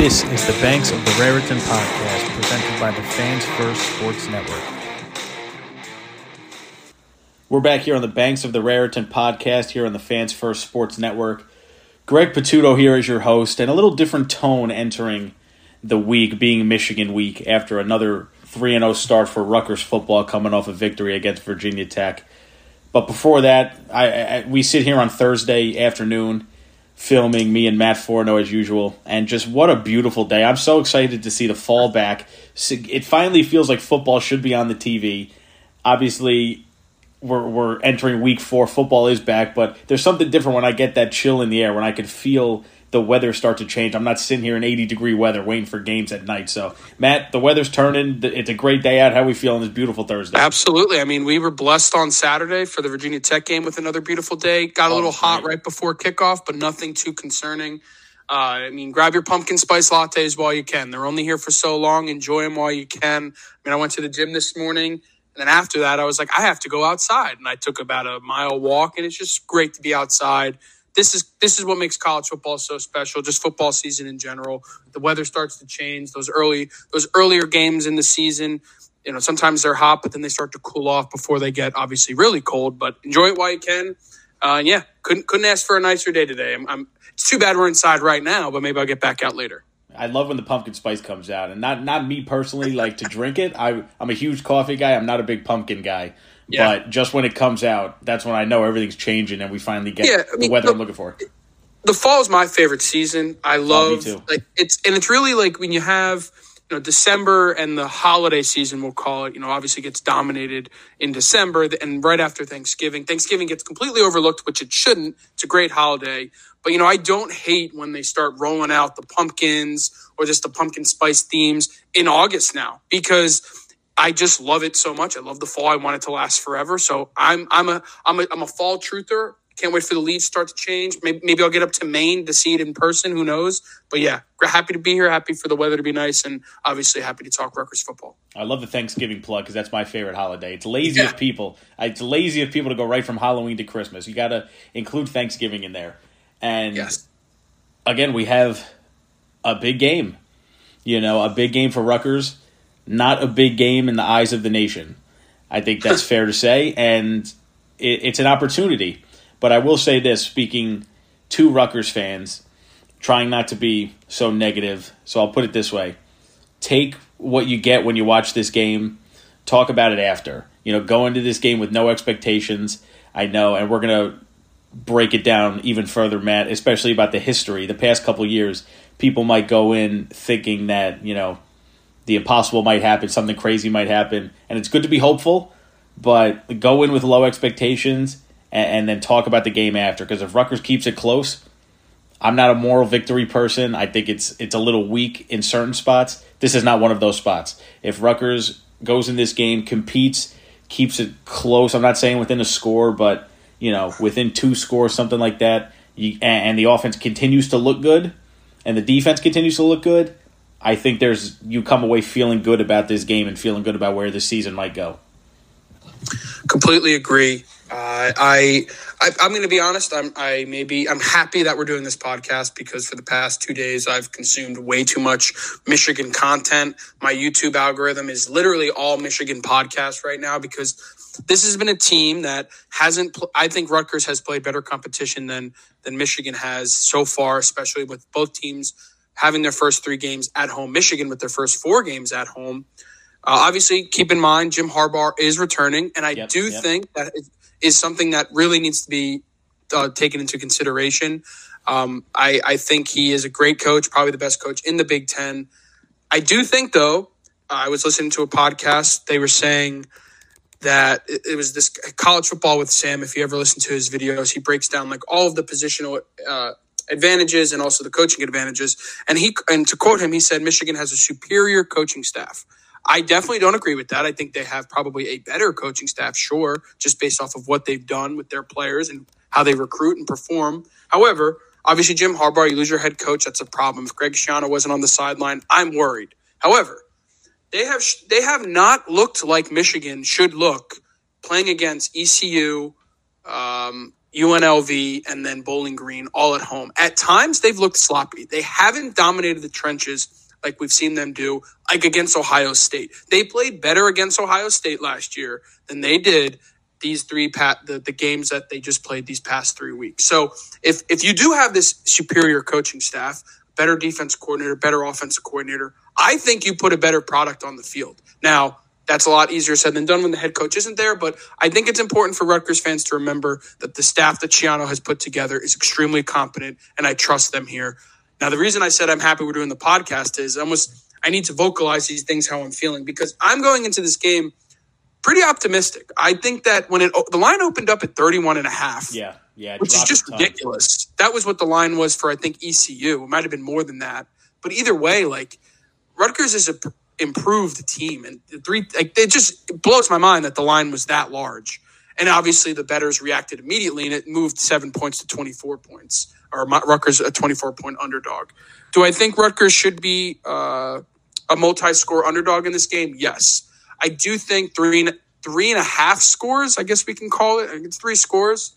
This is the Banks of the Raritan podcast presented by the Fans First Sports Network. We're back here on the Banks of the Raritan podcast here on the Fans First Sports Network. Greg Patuto here as your host, and a little different tone entering the week, being Michigan week after another 3 0 start for Rutgers football coming off a victory against Virginia Tech. But before that, I, I we sit here on Thursday afternoon filming me and Matt Forno as usual, and just what a beautiful day! I'm so excited to see the fall back. It finally feels like football should be on the TV. Obviously, we're we're entering week four. Football is back, but there's something different when I get that chill in the air when I can feel the weather start to change. I'm not sitting here in 80 degree weather waiting for games at night. So, Matt, the weather's turning. It's a great day out. How we feel on this beautiful Thursday? Absolutely. I mean, we were blessed on Saturday for the Virginia Tech game with another beautiful day. Got a little hot right before kickoff, but nothing too concerning. Uh, I mean, grab your pumpkin spice lattes while you can. They're only here for so long. Enjoy them while you can. I mean, I went to the gym this morning. And then after that, I was like, I have to go outside. And I took about a mile walk, and it's just great to be outside this is this is what makes college football so special. Just football season in general. The weather starts to change. Those early those earlier games in the season, you know, sometimes they're hot, but then they start to cool off before they get obviously really cold. But enjoy it while you can. Uh, yeah, couldn't couldn't ask for a nicer day today. I'm, I'm, it's too bad we're inside right now, but maybe I'll get back out later. I love when the pumpkin spice comes out, and not not me personally, like to drink it. I I'm a huge coffee guy. I'm not a big pumpkin guy. Yeah. But just when it comes out, that's when I know everything's changing and we finally get yeah, I mean, the weather the, I'm looking for. The fall is my favorite season. I oh, love oh, like it's and it's really like when you have you know December and the holiday season we'll call it, you know, obviously gets dominated in December and right after Thanksgiving. Thanksgiving gets completely overlooked, which it shouldn't. It's a great holiday. But you know, I don't hate when they start rolling out the pumpkins or just the pumpkin spice themes in August now because I just love it so much. I love the fall. I want it to last forever. So I'm I'm a I'm a I'm a fall truther. Can't wait for the leaves start to change. Maybe, maybe I'll get up to Maine to see it in person. Who knows? But yeah, happy to be here. Happy for the weather to be nice, and obviously happy to talk Rutgers football. I love the Thanksgiving plug because that's my favorite holiday. It's lazy yeah. of people. It's lazy of people to go right from Halloween to Christmas. You got to include Thanksgiving in there. And yes. again, we have a big game. You know, a big game for Rutgers not a big game in the eyes of the nation. I think that's fair to say, and it, it's an opportunity. But I will say this: speaking to Rutgers fans, trying not to be so negative. So I'll put it this way: take what you get when you watch this game. Talk about it after. You know, go into this game with no expectations. I know, and we're gonna break it down even further, Matt, especially about the history. The past couple years, people might go in thinking that you know the impossible might happen, something crazy might happen, and it's good to be hopeful, but go in with low expectations and, and then talk about the game after. Because if Rutgers keeps it close, I'm not a moral victory person. I think it's it's a little weak in certain spots. This is not one of those spots. If Rutgers goes in this game, competes, keeps it close, I'm not saying within a score, but you know within two scores, something like that, you, and, and the offense continues to look good, and the defense continues to look good I think there's you come away feeling good about this game and feeling good about where the season might go. Completely agree. Uh, I, I am going to be honest. I'm I maybe I'm happy that we're doing this podcast because for the past two days I've consumed way too much Michigan content. My YouTube algorithm is literally all Michigan podcasts right now because this has been a team that hasn't. Pl- I think Rutgers has played better competition than than Michigan has so far, especially with both teams having their first three games at home, Michigan with their first four games at home. Uh, obviously, keep in mind Jim Harbaugh is returning, and I yep, do yep. think that is something that really needs to be uh, taken into consideration. Um, I, I, think he is a great coach, probably the best coach in the Big Ten. I do think, though, I was listening to a podcast. They were saying that it, it, was this college football with Sam. If you ever listen to his videos, he breaks down like all of the positional uh, advantages and also the coaching advantages. And he and to quote him, he said Michigan has a superior coaching staff. I definitely don't agree with that. I think they have probably a better coaching staff, sure, just based off of what they've done with their players and how they recruit and perform. However, obviously Jim Harbaugh, you lose your head coach, that's a problem. If Greg Schiano wasn't on the sideline, I'm worried. However, they have they have not looked like Michigan should look playing against ECU, um, UNLV, and then Bowling Green all at home. At times, they've looked sloppy. They haven't dominated the trenches like we've seen them do, like against Ohio State. They played better against Ohio State last year than they did these three pat the, the games that they just played these past three weeks. So if if you do have this superior coaching staff, better defense coordinator, better offensive coordinator, I think you put a better product on the field. Now, that's a lot easier said than done when the head coach isn't there, but I think it's important for Rutgers fans to remember that the staff that Schiano has put together is extremely competent, and I trust them here. Now, the reason I said I'm happy we're doing the podcast is almost I need to vocalize these things how I'm feeling because I'm going into this game pretty optimistic. I think that when it the line opened up at 31 and a half. Yeah. Yeah, which is just ridiculous. That was what the line was for I think ECU. It might have been more than that. But either way, like Rutgers is a improved team, and three like, it just blows my mind that the line was that large. And obviously, the betters reacted immediately, and it moved seven points to twenty four points. Or Rutgers a twenty four point underdog. Do I think Rutgers should be uh, a multi score underdog in this game? Yes, I do think three three and a half scores. I guess we can call it. It's three scores,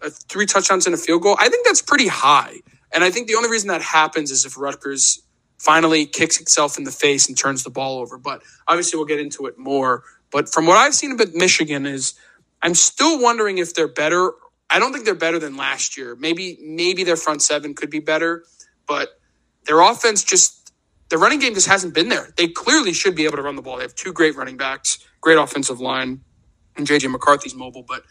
uh, three touchdowns and a field goal. I think that's pretty high. And I think the only reason that happens is if Rutgers finally kicks itself in the face and turns the ball over. But obviously, we'll get into it more. But from what I've seen about Michigan, is I'm still wondering if they're better. I don't think they're better than last year. Maybe maybe their front seven could be better, but their offense just the running game just hasn't been there. They clearly should be able to run the ball. They have two great running backs, great offensive line, and JJ McCarthy's mobile, but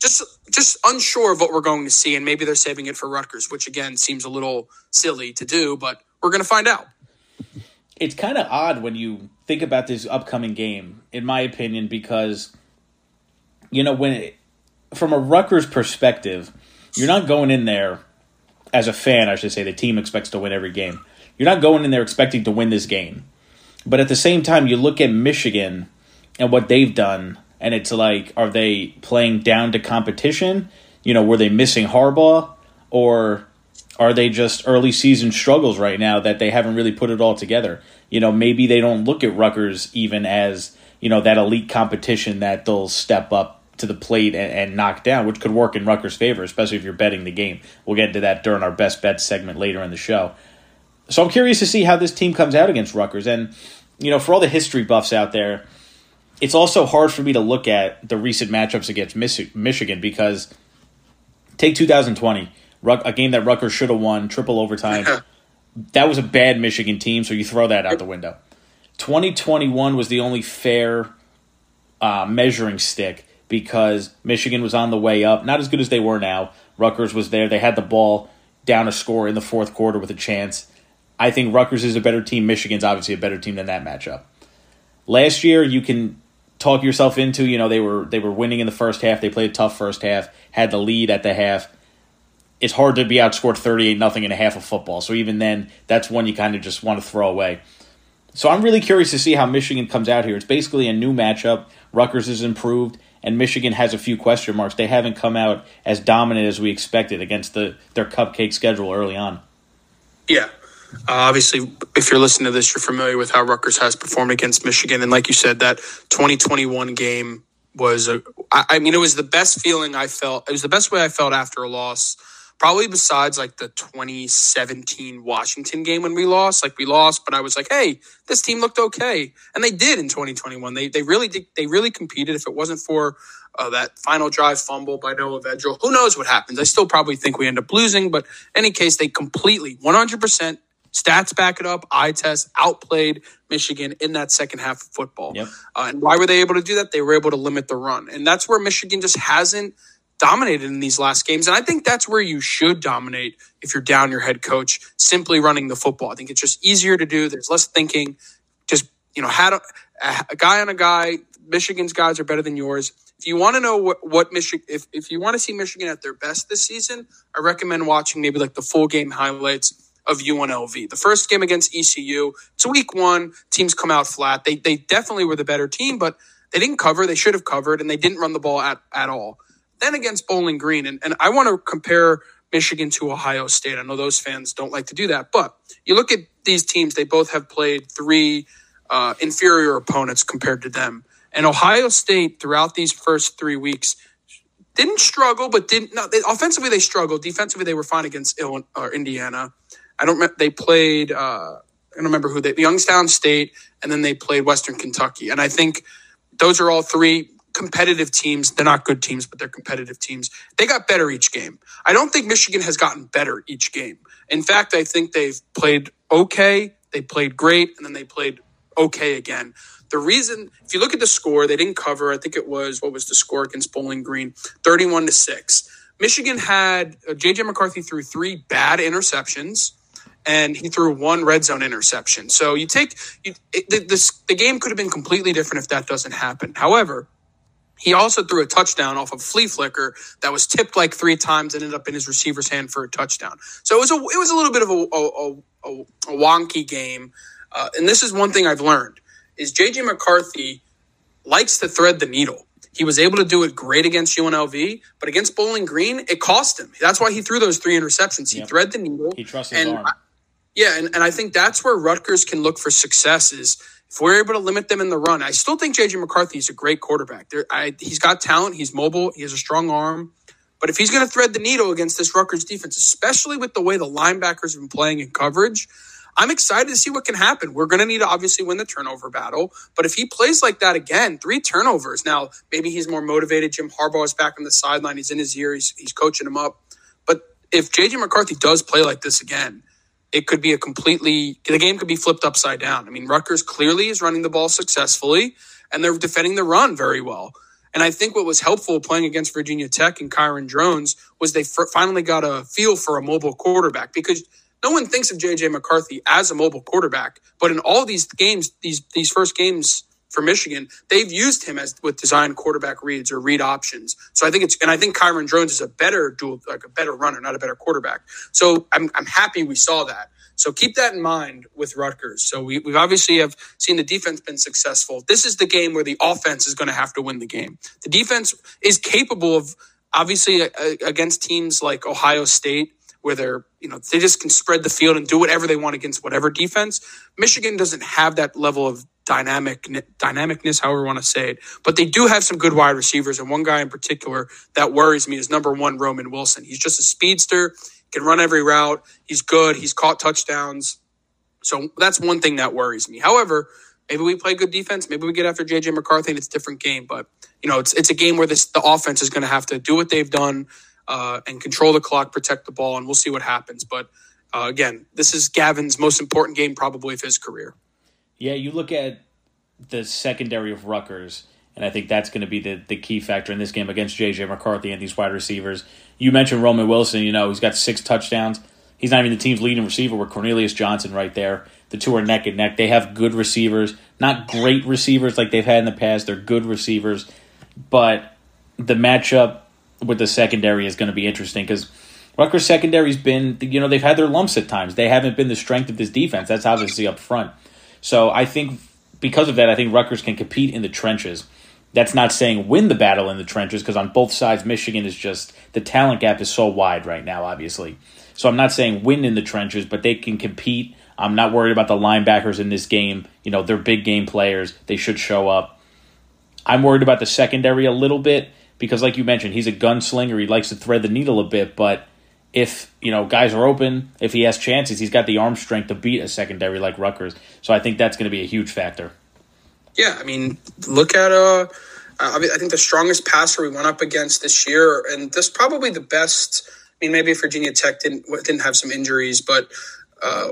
just just unsure of what we're going to see, and maybe they're saving it for Rutgers, which again seems a little silly to do, but we're going to find out. It's kind of odd when you think about this upcoming game, in my opinion, because you know when it, from a Rutgers perspective, you're not going in there as a fan. I should say the team expects to win every game. You're not going in there expecting to win this game, but at the same time, you look at Michigan and what they've done, and it's like, are they playing down to competition? You know, were they missing Harbaugh, or are they just early season struggles right now that they haven't really put it all together? You know, maybe they don't look at Rutgers even as, you know, that elite competition that they'll step up to the plate and, and knock down, which could work in Rutgers' favor, especially if you're betting the game. We'll get into that during our best bet segment later in the show. So I'm curious to see how this team comes out against Rutgers. And, you know, for all the history buffs out there, it's also hard for me to look at the recent matchups against Michigan because take 2020 a game that Rutgers should have won, triple overtime. that was a bad Michigan team, so you throw that out the window. 2021 was the only fair uh, measuring stick because Michigan was on the way up, not as good as they were now. Rutgers was there. They had the ball down a score in the fourth quarter with a chance. I think Rutgers is a better team. Michigan's obviously a better team than that matchup. Last year, you can talk yourself into, you know, they were they were winning in the first half. They played a tough first half, had the lead at the half it's hard to be outscored 38 nothing in a half of football. So even then, that's one you kind of just want to throw away. So I'm really curious to see how Michigan comes out here. It's basically a new matchup. Rutgers is improved, and Michigan has a few question marks. They haven't come out as dominant as we expected against the their cupcake schedule early on. Yeah. Uh, obviously, if you're listening to this, you're familiar with how Rutgers has performed against Michigan. And like you said, that 2021 game was a, I mean, it was the best feeling I felt. It was the best way I felt after a loss probably besides like the 2017 Washington game when we lost. Like we lost, but I was like, hey, this team looked okay, and they did in 2021. They they really did, they really competed. If it wasn't for uh, that final drive fumble by Noah Vedral, who knows what happens? I still probably think we end up losing, but any case, they completely 100 percent stats back it up. Eye test outplayed Michigan in that second half of football. Yep. Uh, and why were they able to do that? They were able to limit the run, and that's where Michigan just hasn't dominated in these last games. And I think that's where you should dominate if you're down your head coach, simply running the football. I think it's just easier to do. There's less thinking. Just, you know, had a, a guy on a guy. Michigan's guys are better than yours. If you want to know what, what Michigan, if, if you want to see Michigan at their best this season, I recommend watching maybe like the full game highlights of UNLV. The first game against ECU, it's week one. Teams come out flat. They, they definitely were the better team, but they didn't cover. They should have covered, and they didn't run the ball at, at all then against Bowling Green. And, and I want to compare Michigan to Ohio State. I know those fans don't like to do that, but you look at these teams, they both have played three uh, inferior opponents compared to them. And Ohio State, throughout these first three weeks, didn't struggle, but didn't. No, they, offensively they struggled. Defensively they were fine against Illinois, or Indiana. I don't. They played. Uh, I don't remember who they. Youngstown State, and then they played Western Kentucky. And I think those are all three competitive teams. They're not good teams, but they're competitive teams. They got better each game. I don't think Michigan has gotten better each game. In fact, I think they've played okay, they played great, and then they played okay again. The reason, if you look at the score, they didn't cover. I think it was what was the score against Bowling Green, thirty-one to six. Michigan had uh, JJ McCarthy threw three bad interceptions, and he threw one red zone interception. So you take you, it, this, the game could have been completely different if that doesn't happen. However, he also threw a touchdown off of flea flicker that was tipped like three times and ended up in his receiver's hand for a touchdown. So it was a it was a little bit of a a, a, a wonky game. Uh, and this is one thing I've learned is JJ McCarthy likes to thread the needle. He was able to do it great against UNLV, but against Bowling Green, it cost him. That's why he threw those three interceptions. He yep. thread the needle. He trusts his and arm. I, yeah, and, and I think that's where Rutgers can look for success is if we're able to limit them in the run. I still think JJ McCarthy is a great quarterback. There, I, he's got talent. He's mobile. He has a strong arm. But if he's going to thread the needle against this Rutgers defense, especially with the way the linebackers have been playing in coverage, I'm excited to see what can happen. We're going to need to obviously win the turnover battle, but if he plays like that again, three turnovers. Now, maybe he's more motivated. Jim Harbaugh is back on the sideline. He's in his ear. He's, he's coaching him up. But if JJ McCarthy does play like this again, it could be a completely the game could be flipped upside down. I mean, Rutgers clearly is running the ball successfully, and they're defending the run very well. And I think what was helpful playing against Virginia Tech and Kyron Drones was they f- finally got a feel for a mobile quarterback because no one thinks of JJ McCarthy as a mobile quarterback, but in all these games, these these first games for Michigan, they've used him as with design quarterback reads or read options. So I think it's and I think Kyron Drones is a better dual like a better runner, not a better quarterback. So I'm I'm happy we saw that. So keep that in mind with Rutgers. So we, we've obviously have seen the defense been successful. This is the game where the offense is going to have to win the game. The defense is capable of obviously against teams like Ohio State where they're you know they just can spread the field and do whatever they want against whatever defense. Michigan doesn't have that level of dynamic dynamicness, however you want to say it, but they do have some good wide receivers, and one guy in particular that worries me is number one Roman Wilson. He's just a speedster, can run every route. He's good. He's caught touchdowns. So that's one thing that worries me. However, maybe we play good defense. Maybe we get after JJ McCarthy and it's a different game. But you know, it's it's a game where this the offense is going to have to do what they've done uh, and control the clock, protect the ball, and we'll see what happens. But uh, again, this is Gavin's most important game probably of his career. Yeah, you look at the secondary of Rutgers, and I think that's going to be the, the key factor in this game against J.J. McCarthy and these wide receivers. You mentioned Roman Wilson, you know, he's got six touchdowns. He's not even the team's leading receiver with Cornelius Johnson right there. The two are neck and neck. They have good receivers, not great receivers like they've had in the past. They're good receivers, but the matchup with the secondary is going to be interesting because Rutgers secondary's been, you know, they've had their lumps at times. They haven't been the strength of this defense. That's obviously up front. So I think because of that, I think Rutgers can compete in the trenches. That's not saying win the battle in the trenches because on both sides, Michigan is just the talent gap is so wide right now, obviously. So I'm not saying win in the trenches, but they can compete. I'm not worried about the linebackers in this game. You know, they're big game players. They should show up. I'm worried about the secondary a little bit because, like you mentioned, he's a gunslinger. He likes to thread the needle a bit, but if you know guys are open, if he has chances, he's got the arm strength to beat a secondary like Rutgers. So I think that's going to be a huge factor. Yeah, I mean, look at uh, I think the strongest passer we went up against this year, and this probably the best. I mean, maybe Virginia Tech didn't didn't have some injuries, but uh,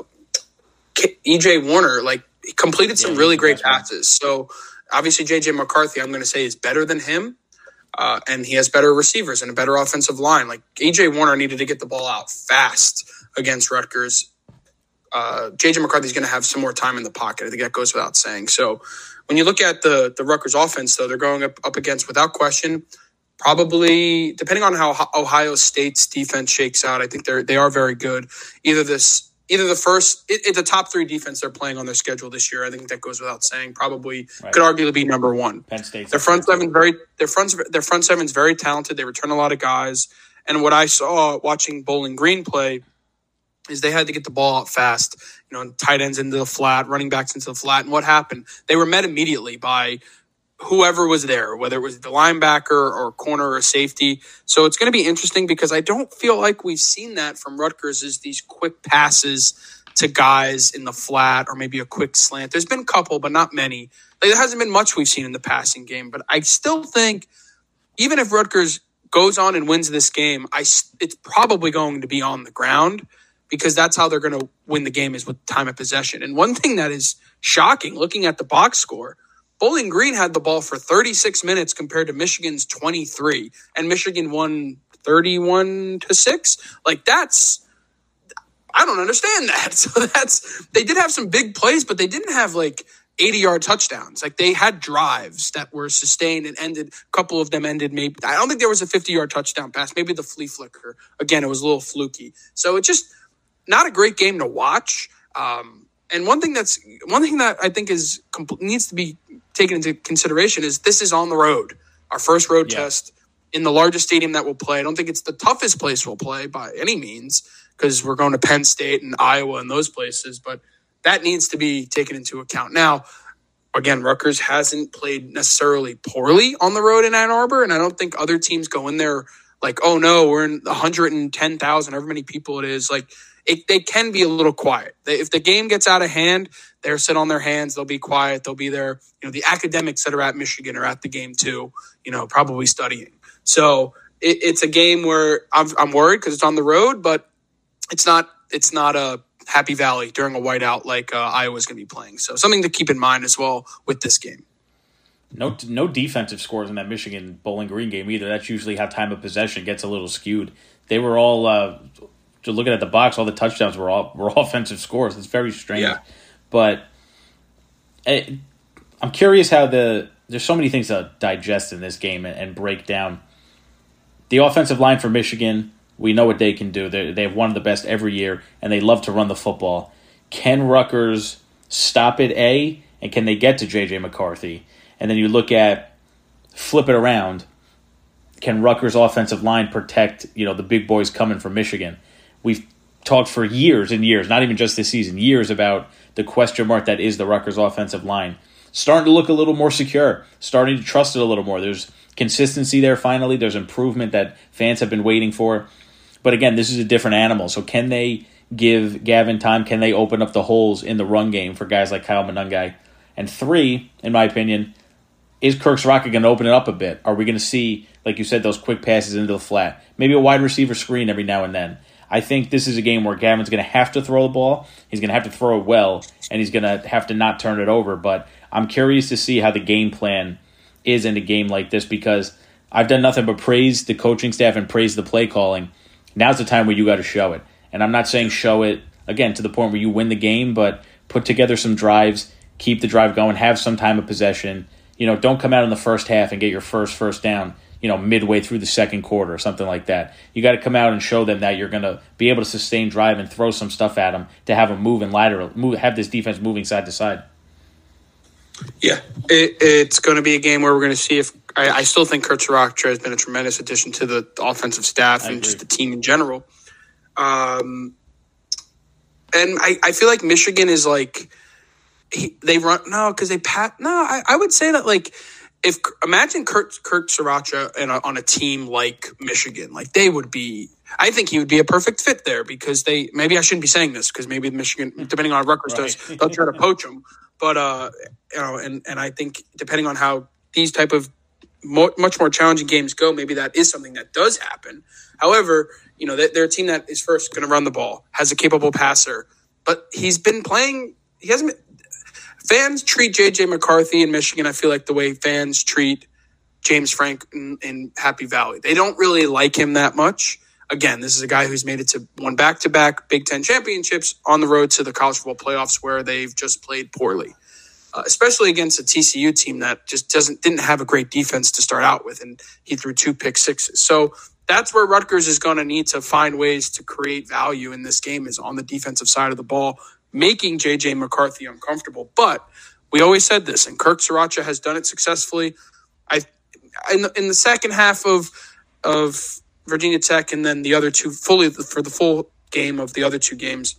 EJ Warner like he completed some yeah, really great passes. So obviously, JJ McCarthy, I'm going to say is better than him. Uh, and he has better receivers and a better offensive line. Like EJ Warner needed to get the ball out fast against Rutgers. Uh, JJ McCarthy's going to have some more time in the pocket. I think that goes without saying. So when you look at the the Rutgers offense, though, they're going up, up against without question. Probably depending on how Ohio State's defense shakes out, I think they're they are very good. Either this either the first, it, it's a top three defense they're playing on their schedule this year. I think that goes without saying. Probably right. could arguably be number one. Penn State. Their front seven very their front their front seven's very talented. They return a lot of guys. And what I saw watching Bowling Green play is they had to get the ball out fast. You know, tight ends into the flat, running backs into the flat. And what happened? They were met immediately by whoever was there, whether it was the linebacker or corner or safety. So it's going to be interesting because I don't feel like we've seen that from Rutgers is these quick passes to guys in the flat or maybe a quick slant. There's been a couple, but not many. Like, there hasn't been much we've seen in the passing game, but I still think even if Rutgers goes on and wins this game, I it's probably going to be on the ground because that's how they're going to win the game is with time of possession. And one thing that is shocking looking at the box score, Bowling Green had the ball for 36 minutes compared to Michigan's 23 and Michigan won 31 to 6. Like that's I don't understand that. So that's they did have some big plays, but they didn't have like 80 yard touchdowns. Like they had drives that were sustained and ended. A couple of them ended maybe. I don't think there was a 50 yard touchdown pass. Maybe the flea flicker. Again, it was a little fluky. So it's just not a great game to watch. Um, and one thing that's one thing that I think is needs to be taken into consideration is this is on the road. Our first road yeah. test in the largest stadium that we'll play. I don't think it's the toughest place we'll play by any means because we're going to Penn State and Iowa and those places, but that needs to be taken into account. Now, again, Rutgers hasn't played necessarily poorly on the road in Ann Arbor, and I don't think other teams go in there like, oh no, we're in 110,000, however many people it is. Like, it, they can be a little quiet. They, if the game gets out of hand, they're sit on their hands. They'll be quiet. They'll be there. You know, the academics that are at Michigan are at the game too. You know, probably studying. So it, it's a game where I'm, I'm worried because it's on the road, but it's not it's not a Happy Valley during a whiteout like uh, Iowa's going to be playing. So something to keep in mind as well with this game. No, no defensive scores in that Michigan Bowling Green game either. That's usually how time of possession gets a little skewed. They were all uh, looking at the box. All the touchdowns were all were offensive scores. It's very strange, yeah. but it, eh, I'm curious how the there's so many things to digest in this game and, and break down. The offensive line for Michigan we know what they can do. They they have one of the best every year, and they love to run the football. Can Rutgers stop it? A and can they get to JJ McCarthy? And then you look at flip it around. Can Rutgers offensive line protect you know the big boys coming from Michigan? We've talked for years and years, not even just this season, years about the question mark that is the Rutgers offensive line. Starting to look a little more secure, starting to trust it a little more. There's consistency there finally. There's improvement that fans have been waiting for. But again, this is a different animal. So can they give Gavin time? Can they open up the holes in the run game for guys like Kyle Monangai? And three, in my opinion, is Kirk's Ciarrocca going to open it up a bit? Are we going to see, like you said, those quick passes into the flat? Maybe a wide receiver screen every now and then. I think this is a game where Gavin's going to have to throw the ball. He's going to have to throw it well, and he's going to have to not turn it over. But I'm curious to see how the game plan is in a game like this because I've done nothing but praise the coaching staff and praise the play calling now's the time where you got to show it. And I'm not saying show it again to the point where you win the game, but put together some drives, keep the drive going, have some time of possession. You know, don't come out in the first half and get your first first down. You know, midway through the second quarter or something like that. You got to come out and show them that you're going to be able to sustain drive and throw some stuff at them to have them move and lateral, move, have this defense moving side to side. Yeah, it, it's going to be a game where we're going to see if I, I still think Kirk Ciarrocca has been a tremendous addition to the offensive staff and just the team in general. Um, and I, I feel like Michigan is like he, they run no because they pat no I, I would say that like if imagine Kurt Kirk Ciarrocca in a, on a team like Michigan like they would be I think he would be a perfect fit there because they maybe I shouldn't be saying this because maybe Michigan depending on Rutgers right. does they'll try to poach him but uh you know and and I think depending on how these type of mo- much more challenging games go, maybe that is something that does happen. However, you know, they're a team that is first going to run the ball, has a capable passer, but he's been playing. He hasn't. Fans treat JJ McCarthy in Michigan. I feel like the way fans treat James Franklin, in Happy Valley. They don't really like him that much. Again, this is a guy who's made it to one back to back Big Ten championships on the road to the college football playoffs where they've just played poorly uh, especially against a TCU team that just doesn't didn't have a great defense to start out with, and he threw two pick sixes. So that's where Rutgers is going to need to find ways to create value in this game is on the defensive side of the ball, making JJ McCarthy uncomfortable. But we always said this, and Kirk Ciarrocca has done it successfully. I in the, in the second half of of Virginia Tech, and then the other two fully for the full game of the other two games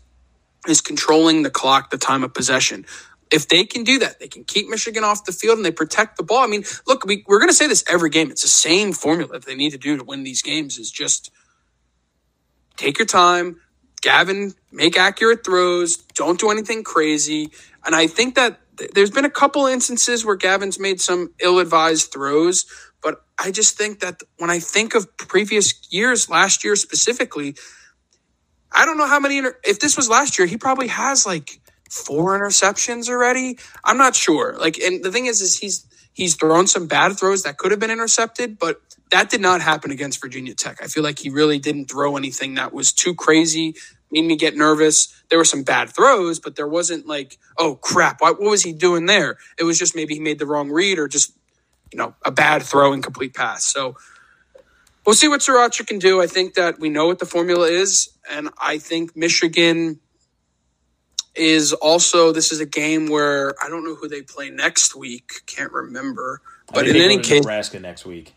is controlling the clock, the time of possession if they can do that, they can keep Michigan off the field and they protect the ball. I mean, look, we, we're going to say this every game. It's the same formula that they need to do to win these games is just take your time. Gavin, make accurate throws. Don't do anything crazy. And I think that th- there's been a couple instances where Gavin's made some ill advised throws, but I just think that when I think of previous years, last year specifically, I don't know how many, inter- if this was last year, he probably has like four interceptions already. I'm not sure. Like, and the thing is, is he's, he's thrown some bad throws that could have been intercepted, but that did not happen against Virginia Tech. I feel like he really didn't throw anything that was too crazy, made me get nervous. There were some bad throws, but there wasn't like, oh crap, what, what was he doing there? It was just maybe he made the wrong read or just, you know, a bad throw and complete pass. So we'll see what Ciarrocca can do. I think that we know what the formula is, and I think Michigan is also this is a game where I don't know who they play next week. Can't remember. But in any case, Nebraska next week.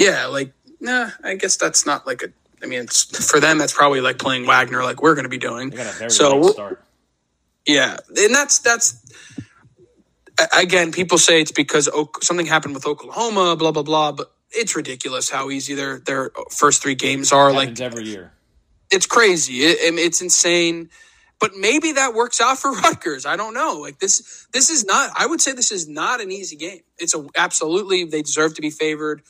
Yeah, like nah. I guess that's not like a. I mean, it's for them. That's probably like playing Wagner, like we're going to be doing. so, yeah, and that's that's again. People say it's because something happened with Oklahoma, blah blah blah. But it's ridiculous how easy their their first three games are. like every year, it's crazy. It, it's insane. But maybe that works out for Rutgers. I don't know. Like this, this is not. I would say this is not an easy game. It's a absolutely they deserve to be favored.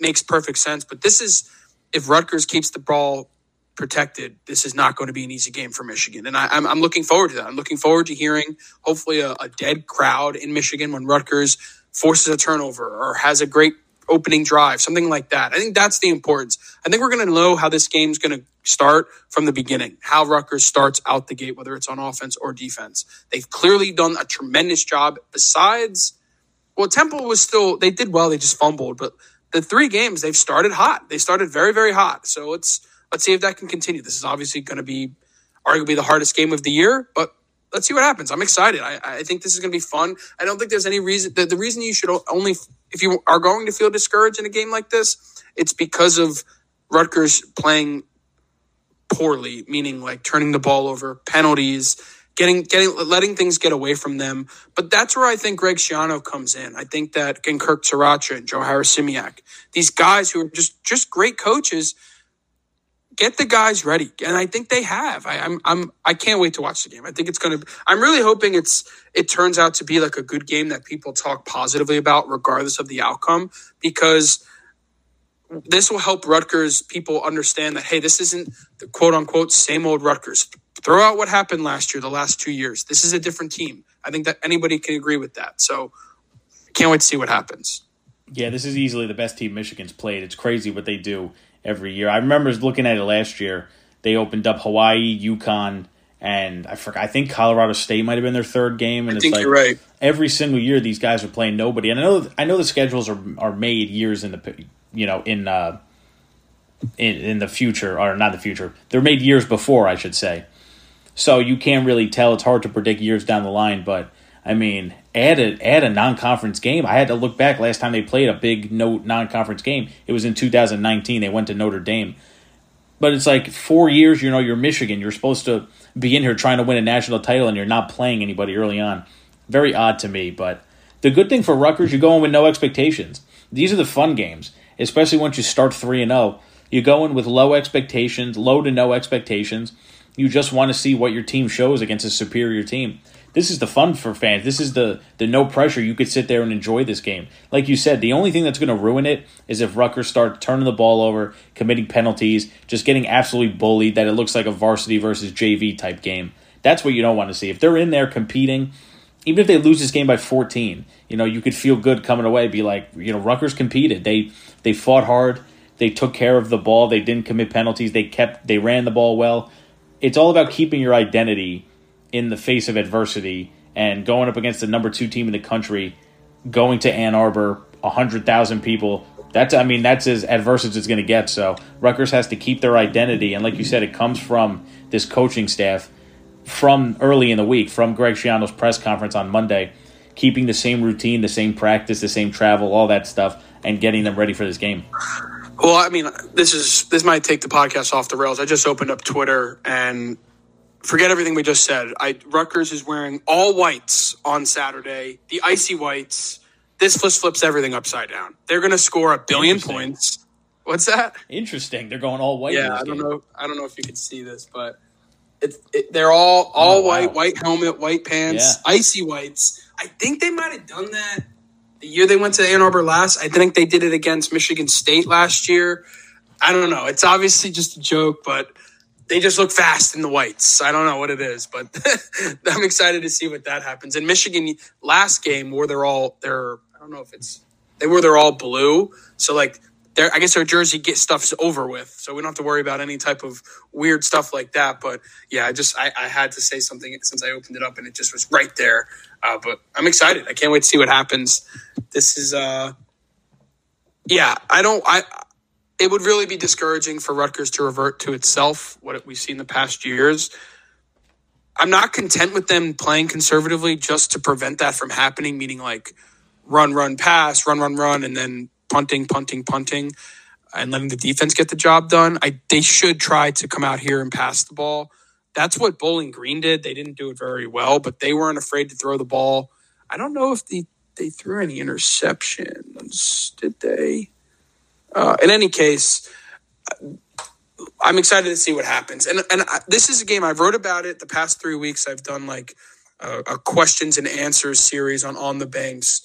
Makes perfect sense. But this is if Rutgers keeps the ball protected, this is not going to be an easy game for Michigan. And I, am I'm, I'm looking forward to that. I'm looking forward to hearing hopefully a, a dead crowd in Michigan when Rutgers forces a turnover or has a great opening drive, something like that. I think that's the importance. I think we're going to know how this game's going to start from the beginning, how Rutgers starts out the gate, whether it's on offense or defense. They've clearly done a tremendous job. Besides, well, Temple was still, they did well, they just fumbled, but the three games they've started hot. They started very, very hot. So let's let's see if that can continue. This is obviously going to be arguably the hardest game of the year, but let's see what happens. I'm excited. I, I think this is going to be fun. I don't think there's any reason. The, the reason you should only, if you are going to feel discouraged in a game like this, it's because of Rutgers playing poorly, meaning like turning the ball over, penalties, getting getting letting things get away from them. But that's where I think Greg Schiano comes in. I think that and Kirk Ciarrocca and Joe Harasymiak, these guys who are just just great coaches, get the guys ready, and I think they have. I, I'm I'm I can't wait to watch the game. I think it's going to. I'm really hoping it's it turns out to be like a good game that people talk positively about, regardless of the outcome, because this will help Rutgers people understand that hey, this isn't the quote unquote same old Rutgers. Throw out what happened last year, the last two years. This is a different team. I think that anybody can agree with that. So can't wait to see what happens. Yeah, this is easily the best team Michigan's played. It's crazy what they do every year. I remember looking at it last year. They opened up Hawaii, UConn, and I forgot. I think Colorado State might have been their third game. And I it's like right. every single year these guys are playing nobody. And I know I know the schedules are are made years in the you know in uh, in in the future or not the future. They're made years before, I should say. So you can't really tell. It's hard to predict years down the line, but I mean, add a add a non conference game. I had to look back last time they played a big no non conference game. It was in 2019. They went to Notre Dame, but it's like four years. You know, you're Michigan. You're supposed to be in here trying to win a national title, and you're not playing anybody early on. Very odd to me, but the good thing for Rutgers, you go in with no expectations. These are the fun games, especially once you start three and zero. Oh. You go in with low expectations, low to no expectations you just want to see what your team shows against a superior team. This is the fun for fans. This is the the no pressure. You could sit there and enjoy this game. Like you said, the only thing that's going to ruin it is if Rutgers start turning the ball over, committing penalties, just getting absolutely bullied. That it looks like a varsity versus JV type game. That's what you don't want to see. If they're in there competing, even if they lose this game by 14, you know you could feel good coming away. Be like, you know, Rutgers competed. They they fought hard. They took care of the ball. They didn't commit penalties. They kept they ran the ball well it's all about keeping your identity in the face of adversity and going up against the number two team in the country, going to Ann Arbor, hundred thousand people. That's I mean that's as adverse as it's going to get. So Rutgers has to keep their identity, and like you said, it comes from this coaching staff from early in the week, from Greg Schiano's press conference on Monday, keeping the same routine, the same practice, the same travel, all that stuff, and getting them ready for this game. Well, I mean, this is this might take the podcast off the rails. I just opened up Twitter and forget everything we just said. I Rutgers is wearing all whites on Saturday, the icy whites. This flip flips everything upside down. They're going to score a billion points. What's that? Interesting. They're going all white. Yeah, I don't game. know. I don't know if you can see this, but it's it, they're all all oh, white, wow. white helmet, white pants, yeah. icy whites. I think they might have done that the year they went to Ann Arbor last. I think they did it against Michigan State last year. I don't know. It's obviously just a joke, but they just look fast in the whites. I don't know what it is, but I'm excited to see what that happens. In Michigan last game where they're all they're I don't know if it's they were they're all blue. So like their I guess their jersey get stuff's over with. So we don't have to worry about any type of weird stuff like that. But yeah, I just I, I had to say something since I opened it up and it just was right there. Uh, but I'm excited. I can't wait to see what happens. This is uh yeah, I don't I it would really be discouraging for Rutgers to revert to itself, what we've seen the past years. I'm not content with them playing conservatively just to prevent that from happening, meaning like run, run, pass, run, run, run, and then punting, punting, punting, and letting the defense get the job done. I they should try to come out here and pass the ball. That's what Bowling Green did. They didn't do it very well, but they weren't afraid to throw the ball. I don't know if they, they threw any interceptions. Did they? Uh, in any case, I'm excited to see what happens. And and I, this is a game I've wrote about it the past three weeks. I've done like a, a, questions and answers series on on the banks.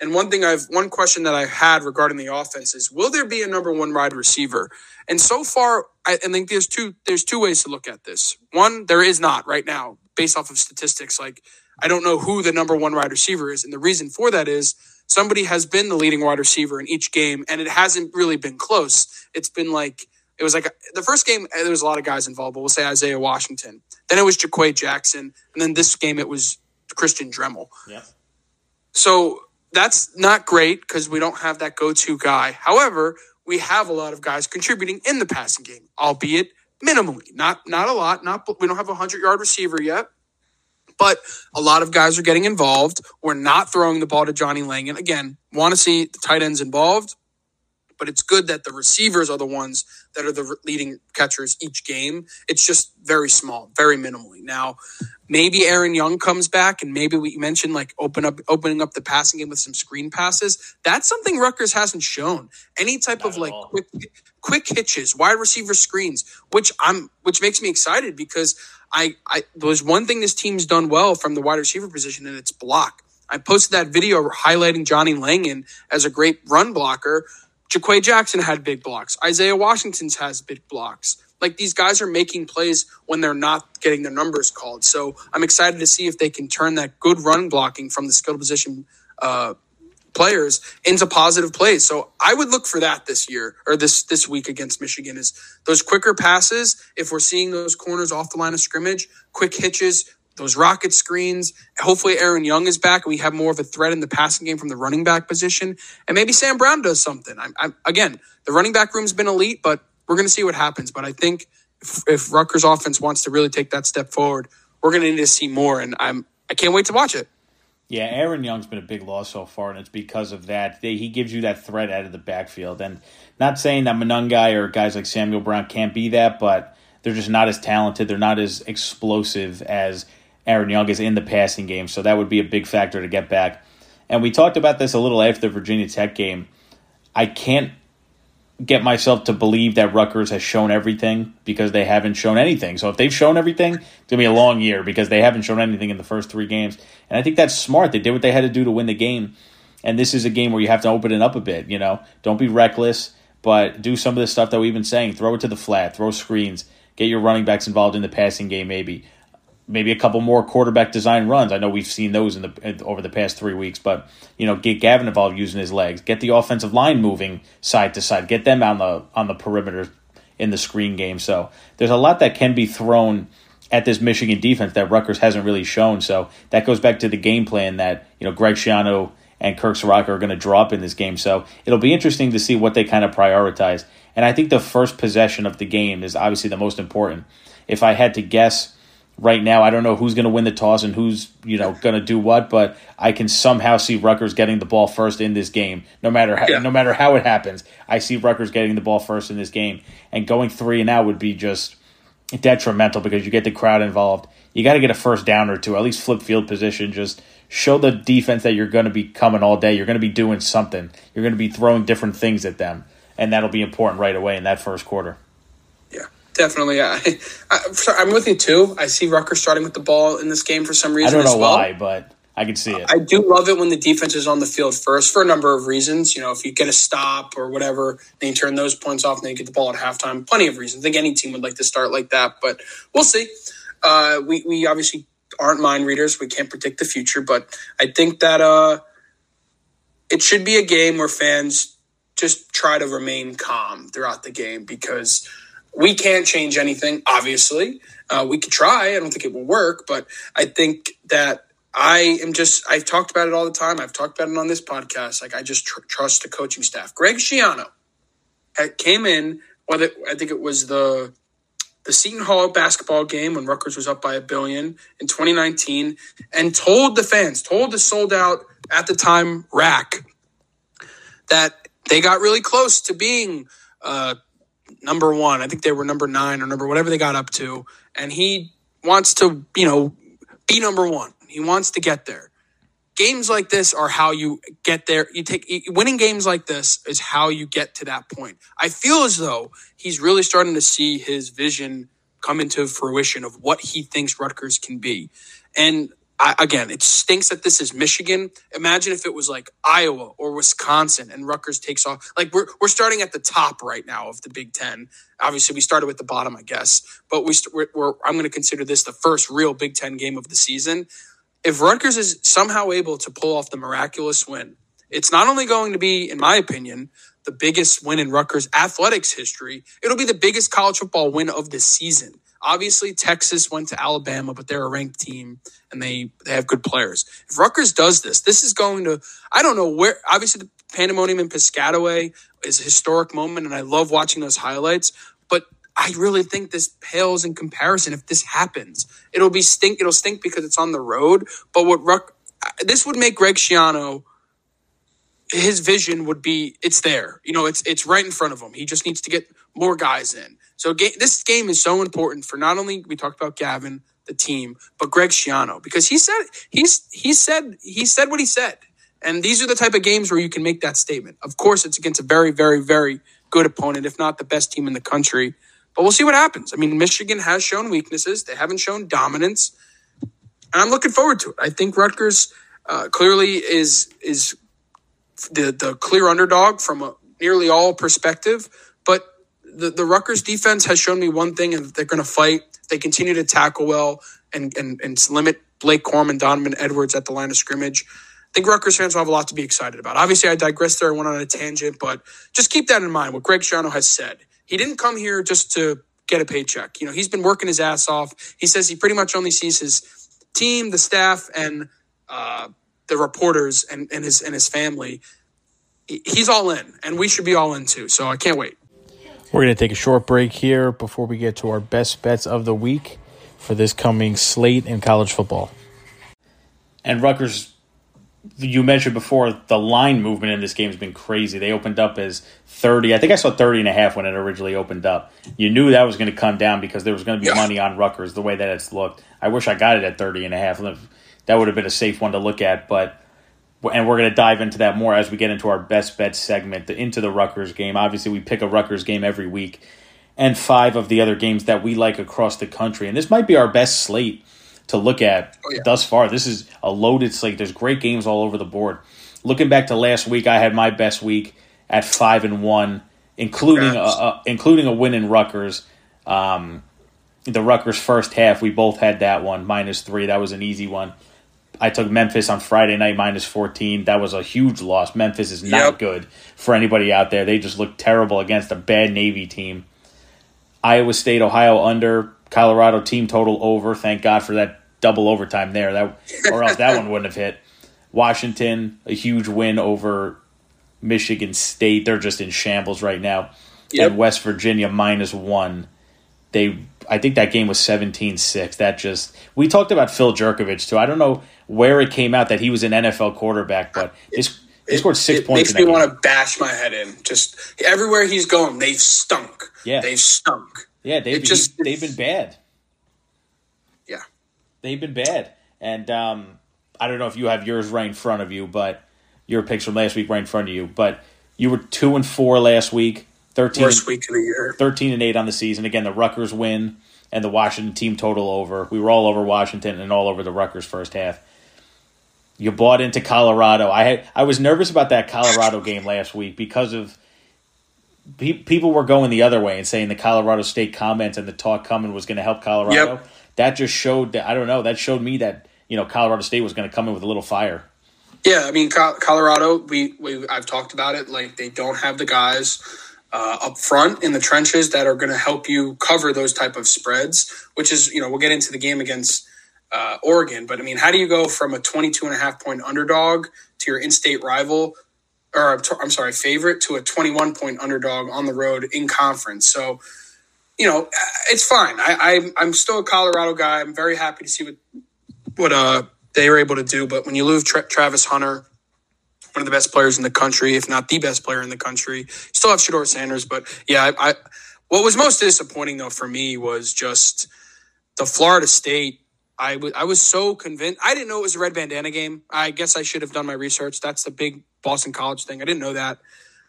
And one thing I've one question that I had regarding the offense is will there be a number one wide receiver? And so far, I, I think there's two there's two ways to look at this. One, there is not right now, based off of statistics. Like I don't know who the number one wide receiver is, and the reason for that is somebody has been the leading wide receiver in each game, and it hasn't really been close. It's been like it was like the first game eh, there was a lot of guys involved, but we'll say Isaiah Washington. Then it was JaQuae Jackson, and then this game it was Christian Dremel. Yeah. So that's not great because we don't have that go-to guy. However, we have a lot of guys contributing in the passing game, albeit minimally, not not a lot. Not we don't have a hundred yard receiver yet, but a lot of guys are getting involved. We're not throwing the ball to Johnny Langan. Again, want to see the tight ends involved, but it's good that the receivers are the ones that are the leading catchers each game. It's just very small, very minimally. Now, maybe Aaron Young comes back and maybe we mentioned like open up opening up the passing game with some screen passes. That's something Rutgers hasn't shown. Any type Not of like all. quick quick hitches, wide receiver screens, which I'm which makes me excited because I, I there's one thing this team's done well from the wide receiver position, and it's block. I posted that video highlighting Johnny Langan as a great run blocker. JaQuae Jackson had big blocks. Isaiah Washington's has big blocks. Like these guys are making plays when they're not getting their numbers called. So I'm excited to see if they can turn that good run blocking from the skill position uh, players into positive plays. So I would look for that this year or this this week against Michigan is those quicker passes. If we're seeing those corners off the line of scrimmage, quick hitches, those rocket screens. Hopefully Aaron Young is back and we have more of a threat in the passing game from the running back position. And maybe Sam Brown does something. I'm, I'm again, the running back room's been elite, but we're going to see what happens. But I think if, if Rutgers offense wants to really take that step forward, we're going to need to see more. And I'm I can't wait to watch it. Yeah, Aaron Young's been a big loss so far, and it's because of that. They, he gives you that threat out of the backfield. And not saying that Monangai or guys like Samuel Brown can't be that, but they're just not as talented. They're not as explosive as Aaron Young is in the passing game. So that would be a big factor to get back. And we talked about this a little after the Virginia Tech game. I can't get myself to believe that Rutgers has shown everything because they haven't shown anything. So if they've shown everything, it's gonna be a long year because they haven't shown anything in the first three games. And I think that's smart. They did what they had to do to win the game. And this is a game where you have to open it up a bit, you know. Don't be reckless, but do some of the stuff that we've been saying. Throw it to the flat, throw screens, get your running backs involved in the passing game maybe maybe a couple more quarterback design runs. I know we've seen those in the over the past three weeks, but you know, get Gavin involved using his legs, get the offensive line moving side to side, get them on the on the perimeter in the screen game. So there's a lot that can be thrown at this Michigan defense that Rutgers hasn't really shown. So that goes back to the game plan that you know Greg Schiano and Kirk Ciarrocca are going to drop in this game. So it'll be interesting to see what they kind of prioritize. And I think the first possession of the game is obviously the most important. If I had to guess right now. I don't know who's going to win the toss and who's you know going to do what, but I can somehow see Rutgers getting the ball first in this game. No matter how, yeah. no matter how it happens, I see Rutgers getting the ball first in this game, and going three and out would be just detrimental because you get the crowd involved. You got to get a first down or two, at least flip field position. Just show the defense that you're going to be coming all day. You're going to be doing something. You're going to be throwing different things at them, and that'll be important right away in that first quarter. Yeah, definitely. I, I, am with you too. I see Rutgers starting with the ball in this game for some reason. I don't know well. why, but I can see it. I do love it when the defense is on the field first for a number of reasons. You know, if you get a stop or whatever, then you turn those points off and then you get the ball at halftime. Plenty of reasons. I think any team would like to start like that, but we'll see. Uh, we, we obviously aren't mind readers. We can't predict the future, but I think that uh, it should be a game where fans just try to remain calm throughout the game because we can't change anything, obviously. Uh, we could try. I don't think it will work, but I think that I am just, I've talked about it all the time. I've talked about it on this podcast. Like, I just tr- trust the coaching staff. Greg Schiano came in, whether I think it was the the Seton Hall basketball game when Rutgers was up by a billion in 2019 and told the fans, told the sold out at the time RAC that they got really close to being uh, number one. I think they were number nine or number whatever they got up to. And he wants to, you know, be number one. He wants to get there. Games like this are how you get there. You take winning games like this is how you get to that point. I feel as though he's really starting to see his vision come into fruition of what he thinks Rutgers can be. And I, again, it stinks that this is Michigan. Imagine if it was like Iowa or Wisconsin and Rutgers takes off. Like we're we're starting at the top right now of the Big Ten. Obviously, we started with the bottom, I guess, but we we're, we're I'm going to consider this the first real Big Ten game of the season if Rutgers is somehow able to pull off the miraculous win, it's not only going to be, in my opinion, the biggest win in Rutgers athletics history, it'll be the biggest college football win of the season. Obviously, Texas went to Alabama, but they're a ranked team and they, they have good players. If Rutgers does this, this is going to, I don't know where, obviously, the pandemonium in Piscataway is a historic moment, and I love watching those highlights. But I really think this pales in comparison. If this happens, it'll be stink. It'll stink because it's on the road. But what Ruck, this would make Greg Schiano, his vision would be it's there. You know, it's it's right in front of him. He just needs to get more guys in. So ga- this game is so important for not only we talked about Gavin, the team, but Greg Schiano because he said he's he said he said what he said. And these are the type of games where you can make that statement. Of course, it's against a very, very, very good opponent, if not the best team in the country. But we'll see what happens. I mean, Michigan has shown weaknesses. They haven't shown dominance. And I'm looking forward to it. I think Rutgers uh, clearly is is the the clear underdog from a nearly all perspective. The, the Rutgers defense has shown me one thing, and they're going to fight. They continue to tackle well and, and, and limit Blake Corum and Donovan Edwards at the line of scrimmage. I think Rutgers fans will have a lot to be excited about. Obviously, I digressed there. I went on a tangent, but just keep that in mind. What Greg Schiano has said he didn't come here just to get a paycheck. You know, he's been working his ass off. He says he pretty much only sees his team, the staff, and uh, the reporters and, and his and his family. He's all in, and we should be all in too. So I can't wait. We're going to take a short break here before we get to our best bets of the week for this coming slate in college football. And Rutgers you mentioned before the line movement in this game has been crazy. They opened up as 30. I think I saw 30 and a half when it originally opened up. You knew that was going to come down because there was going to be yeah. money on Rutgers the way that it's looked. I wish I got it at 30 and a half. That would have been a safe one to look at, but and we're going to dive into that more as we get into our best bet segment into the Rutgers game. Obviously, we pick a Rutgers game every week and five of the other games that we like across the country. And this might be our best slate to look at oh, yeah. thus far. This is a loaded slate. There's great games all over the board. Looking back to last week, I had my best week at five and one, including a, a, including a win in Rutgers. Um, the Rutgers first half, we both had that one minus three. That was an easy one. I took Memphis on Friday night minus 14. That was a huge loss. Memphis is not yep. good for anybody out there. They just look terrible against a bad Navy team. Iowa State, Ohio under, Colorado team total over. Thank God for that double overtime there. That or else that one wouldn't have hit. Washington, a huge win over Michigan State. They're just in shambles right now. Yep. And West Virginia minus one. They I think that game was 17-6. That just we talked about Phil Jurkovec too. I don't know where it came out that he was an NFL quarterback, but this he scored six it points. Makes me want to bash my head in. Just everywhere he's going, they've stunk. Yeah, they've stunk. Yeah, they've just he, they've been bad. Yeah, they've been bad, and um, I don't know if you have yours right in front of you, but your picks from last week right in front of you. But you were two and four last week. 13, Worst week of the year. Thirteen and eight on the season. Again, the Rutgers win and the Washington team total over. We were all over Washington and all over the Rutgers first half. You bought into Colorado. I had I was nervous about that Colorado game last week because of pe- people were going the other way and saying the Colorado State comments and the talk coming was going to help Colorado. Yep. That just showed that I don't know. That showed me that you know Colorado State was going to come in with a little fire. Yeah, I mean Colorado. We, we I've talked about it. Like they don't have the guys uh, up front in the trenches that are going to help you cover those type of spreads. Which is you know we'll get into the game against uh, Oregon, but I mean, how do you go from a 22 and a half point underdog to your in-state rival, or I'm sorry, favorite to a 21 point underdog on the road in conference? So you know, it's fine. I, I am still a Colorado guy. I'm very happy to see what what uh they were able to do. But when you lose Tra- Travis Hunter, one of the best players in the country, if not the best player in the country, you still have Shedeur Sanders. But yeah, I, I what was most disappointing though for me was just the Florida State. I, w- I was so convinced. I didn't know it was a red bandana game. I guess I should have done my research. That's the big Boston College thing. I didn't know that.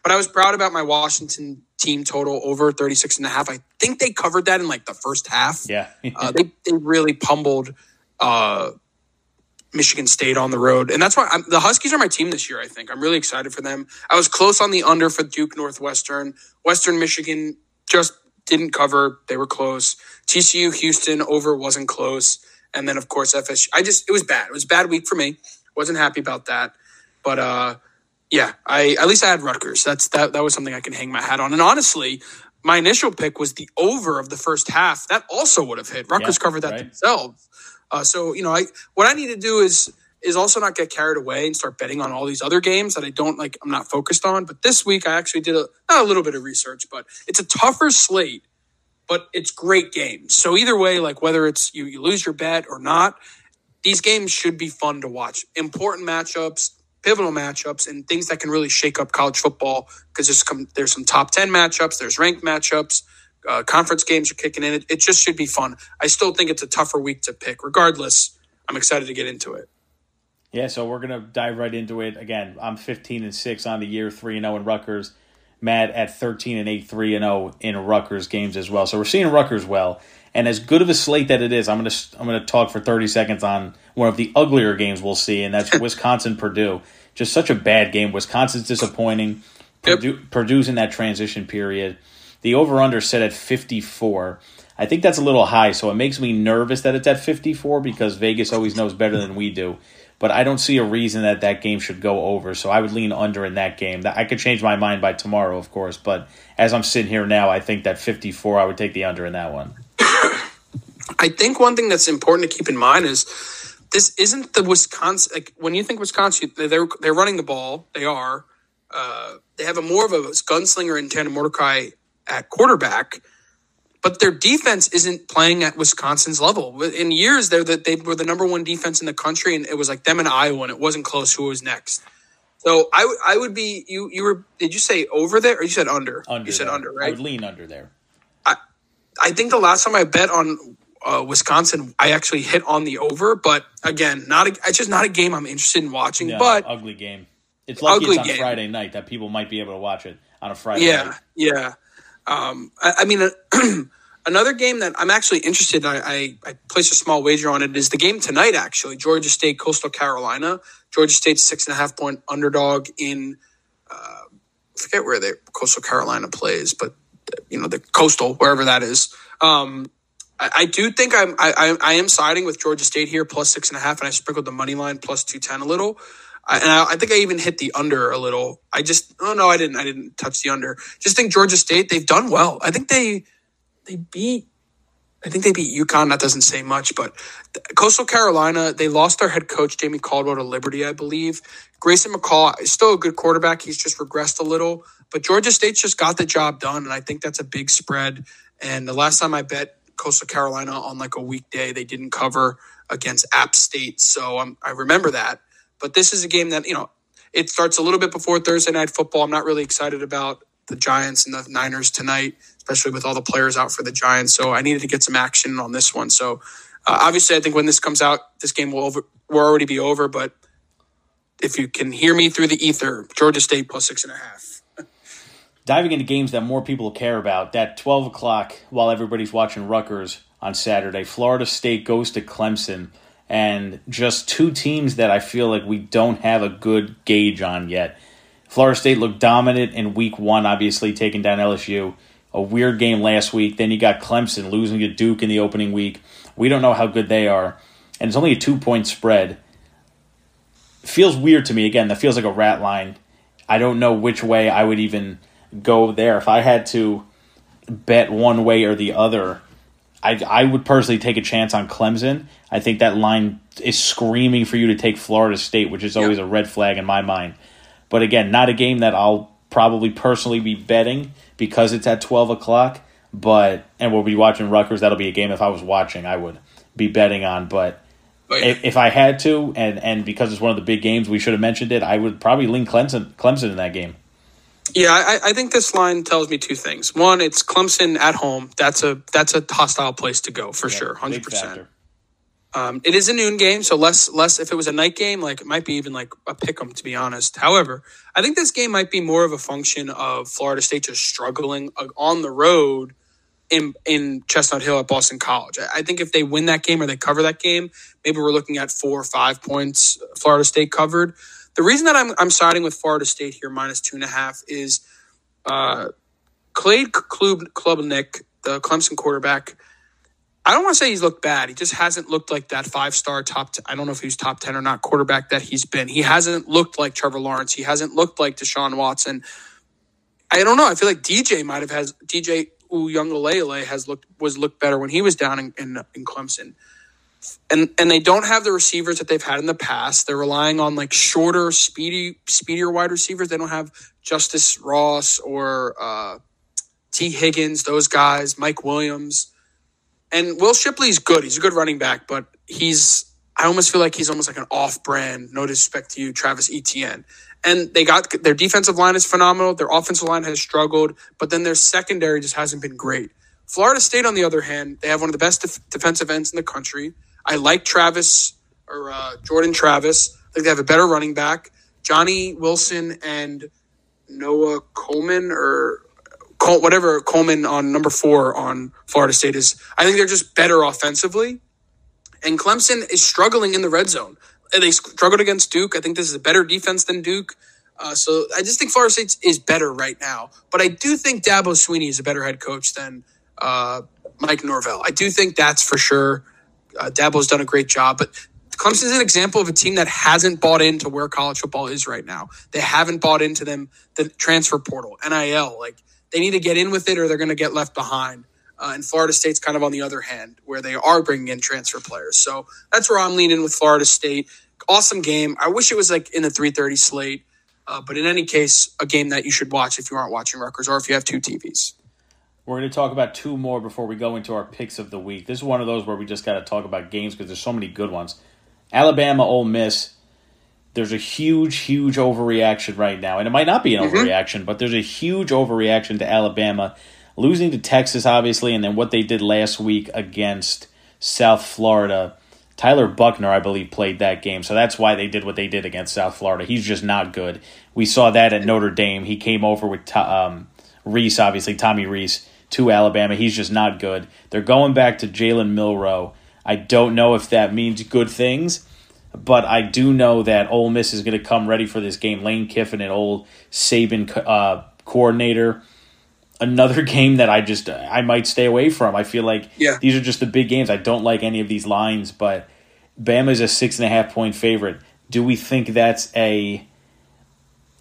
But I was proud about my Washington team total over 36 and a half. I think they covered that in like the first half. Yeah. uh, they, they really pummeled uh, Michigan State on the road. And that's why I'm, the Huskies are my team this year, I think. I'm really excited for them. I was close on the under for Duke Northwestern. Western Michigan just didn't cover. They were close. TCU Houston over wasn't close. And then, of course, FSU. I just, it was bad. It was a bad week for me. Wasn't happy about that. But, uh, yeah, I at least I had Rutgers. That's that that was something I can hang my hat on. And honestly, my initial pick was the over of the first half. That also would have hit. Rutgers yeah, covered that right. themselves. Uh, so you know, I what I need to do is is also not get carried away and start betting on all these other games that I don't like. I'm not focused on. But this week I actually did a not a little bit of research, but it's a tougher slate, but it's great games. So either way, like whether it's you you lose your bet or not, these games should be fun to watch. Important matchups pivotal matchups and things that can really shake up college football because there's there's some top 10 matchups, there's ranked matchups, uh, conference games are kicking in. It, it just should be fun. I still think it's a tougher week to pick. Regardless, I'm excited to get into it. Yeah, so we're gonna dive right into it. Again, I'm 15 and six on the year, three and zero in Rutgers. Matt at 13 and eight, three and zero in Rutgers games as well. So we're seeing Rutgers well, and as good of a slate that it is, I'm gonna I'm gonna talk for 30 seconds on one of the uglier games we'll see, and that's Wisconsin Purdue. Just such a bad game. Wisconsin's disappointing. Yep. Purdue, Purdue's in that transition period. The over under set at 54. I think that's a little high, so it makes me nervous that it's at 54 because Vegas always knows better than we do. But I don't see a reason that that game should go over, so I would lean under in that game. I could change my mind by tomorrow, of course, but as I'm sitting here now, I think that 54, I would take the under in that one. I think one thing that's important to keep in mind is this isn't the Wisconsin. Like when you think Wisconsin, they're they're running the ball. They are. Uh, they have a more of a gunslinger in Tanner Mordecai at quarterback, but their defense isn't playing at Wisconsin's level. In years, they're that they were the number one defense in the country, and it was like them and Iowa, and it wasn't close who was next. So I, I would be you you were did you say over there or you said under? Under. You said there. under, right? I would lean under there. I I think the last time I bet on uh, Wisconsin, I actually hit on the over, but again, not a, it's just not a game I'm interested in watching. No, but ugly game. It's lucky it's on game. Friday night that people might be able to watch it on a Friday. Yeah, night. yeah. Um, I, I, mean, uh, another game that I'm actually interested. In, I, I, I a small wager on it. Is the game tonight? Actually, Georgia State, Coastal Carolina. Georgia State six and a half point underdog in. Uh, I forget where the Coastal Carolina plays, but you know the Coastal wherever that is. Um, I, I do think I'm I, I am siding with Georgia State here plus six and a half, and I sprinkled the money line plus two ten a little. I, and I, I, think I even hit the under a little. I just oh no, I didn't. I didn't touch the under. Just think Georgia State they've done well. I think they they beat. I think they beat UConn. That doesn't say much, but Coastal Carolina they lost their head coach Jamey Chadwell to Liberty, I believe. Grayson McCall is still a good quarterback. He's just regressed a little, but Georgia State's just got the job done, and I think that's a big spread. And the last time I bet Coastal Carolina on like a weekday. They didn't cover against App State, so I remember that. But this is a game that you know it starts a little bit before Thursday night football. I'm not really excited about the Giants and the Niners tonight, especially with all the players out for the Giants. So I needed to get some action on this one. So uh, obviously, I think when this comes out, this game will over will already be over. But if you can hear me through the ether, Georgia State plus six and a half. Diving into games that more people care about, that twelve o'clock while everybody's watching Rutgers on Saturday, Florida State goes to Clemson, and just two teams that I feel like we don't have a good gauge on yet. Florida State looked dominant in week one, obviously taking down LSU. A weird game last week. Then you got Clemson losing to Duke in the opening week. We don't know how good they are. And it's only a two point spread. Feels weird to me. Again, that feels like a rat line. I don't know which way I would even go there. If I had to bet one way or the other, I, I would personally take a chance on Clemson. I think that line is screaming for you to take Florida State, which is always yep. a red flag in my mind. But again, not a game that I'll probably personally be betting because it's at 12 o'clock. But, and we'll be watching Rutgers. That'll be a game if I was watching, I would be betting on. But if, if, I had to, and, and because it's one of the big games, we should have mentioned it, I would probably lean Clemson, Clemson in that game. Yeah, I, I, think this line tells me two things. One, it's Clemson at home. That's a that's a hostile place to go for yeah, sure, hundred percent. Um, it is a noon game, so less less. If it was a night game, like it might be even like a pick 'em, to be honest. However, I think this game might be more of a function of Florida State just struggling uh, on the road in in Chestnut Hill at Boston College. I think if they win that game or they cover that game, maybe we're looking at four or five points. Florida State covered. The reason that I'm I'm siding with Florida State here minus two and a half is uh, Cade Klubnik, the Clemson quarterback. I don't want to say he's looked bad. He just hasn't looked like that five star top. I don't know if he's top ten or not quarterback that he's been. He hasn't looked like Trevor Lawrence. He hasn't looked like Deshaun Watson. I don't know. I feel like DJ might have has DJ Uiagalelei has looked was looked better when he was down in, in, in Clemson and and they don't have the receivers that they've had in the past. They're relying on like shorter, speedy, speedier wide receivers. They don't have Justyn Ross or uh, Tee Higgins, those guys, Mike Williams, and Will Shipley's good. He's a good running back, but he's I almost feel like he's almost like an off-brand. No disrespect to you, Travis Etienne. And they got their defensive line is phenomenal. Their offensive line has struggled, but then their secondary just hasn't been great. Florida State, on the other hand, they have one of the best def- defensive ends in the country. I like Travis or uh, Jordan Travis. I think they have a better running back. Johnny Wilson and Noah Coleman or Col- whatever Coleman on number four on Florida State is. I think they're just better offensively. And Clemson is struggling in the red zone. They struggled against Duke. I think this is a better defense than Duke. Uh, so I just think Florida State is better right now. But I do think Dabo Swinney is a better head coach than uh, Mike Norvell. I do think that's for sure. Uh, Dabo's done a great job, but Clemson is an example of a team that hasn't bought into where college football is right now. They haven't bought into them the transfer portal, NIL. Like they need to get in with it, or they're going to get left behind. Uh, and Florida State's kind of on the other hand, where they are bringing in transfer players. So that's where I'm leaning with Florida State. Awesome game. I wish it was like in the 3:30 slate, uh, but in any case, a game that you should watch if you aren't watching Rutgers or if you have two TVs. We're going to talk about two more before we go into our picks of the week. This is one of those where we just got to talk about games because there's so many good ones. Alabama, Ole Miss. There's a huge, huge overreaction right now, and it might not be an mm-hmm. overreaction, but there's a huge overreaction to Alabama losing to Texas, obviously, and then what they did last week against South Florida. Tyler Buchner, I believe, played that game, so that's why they did what they did against South Florida. He's just not good. We saw that at Notre Dame. He came over with um, Rees, obviously Tommy Rees, to Alabama. He's just not good. They're going back to Jalen Milroe. I don't know if that means good things, but I do know that Ole Miss is going to come ready for this game. Lane Kiffin, an old Saban uh, coordinator. Another game that I just I might stay away from. I feel like yeah. these are just the big games. I don't like any of these lines, but Bama is a six and a half point favorite. Do we think that's a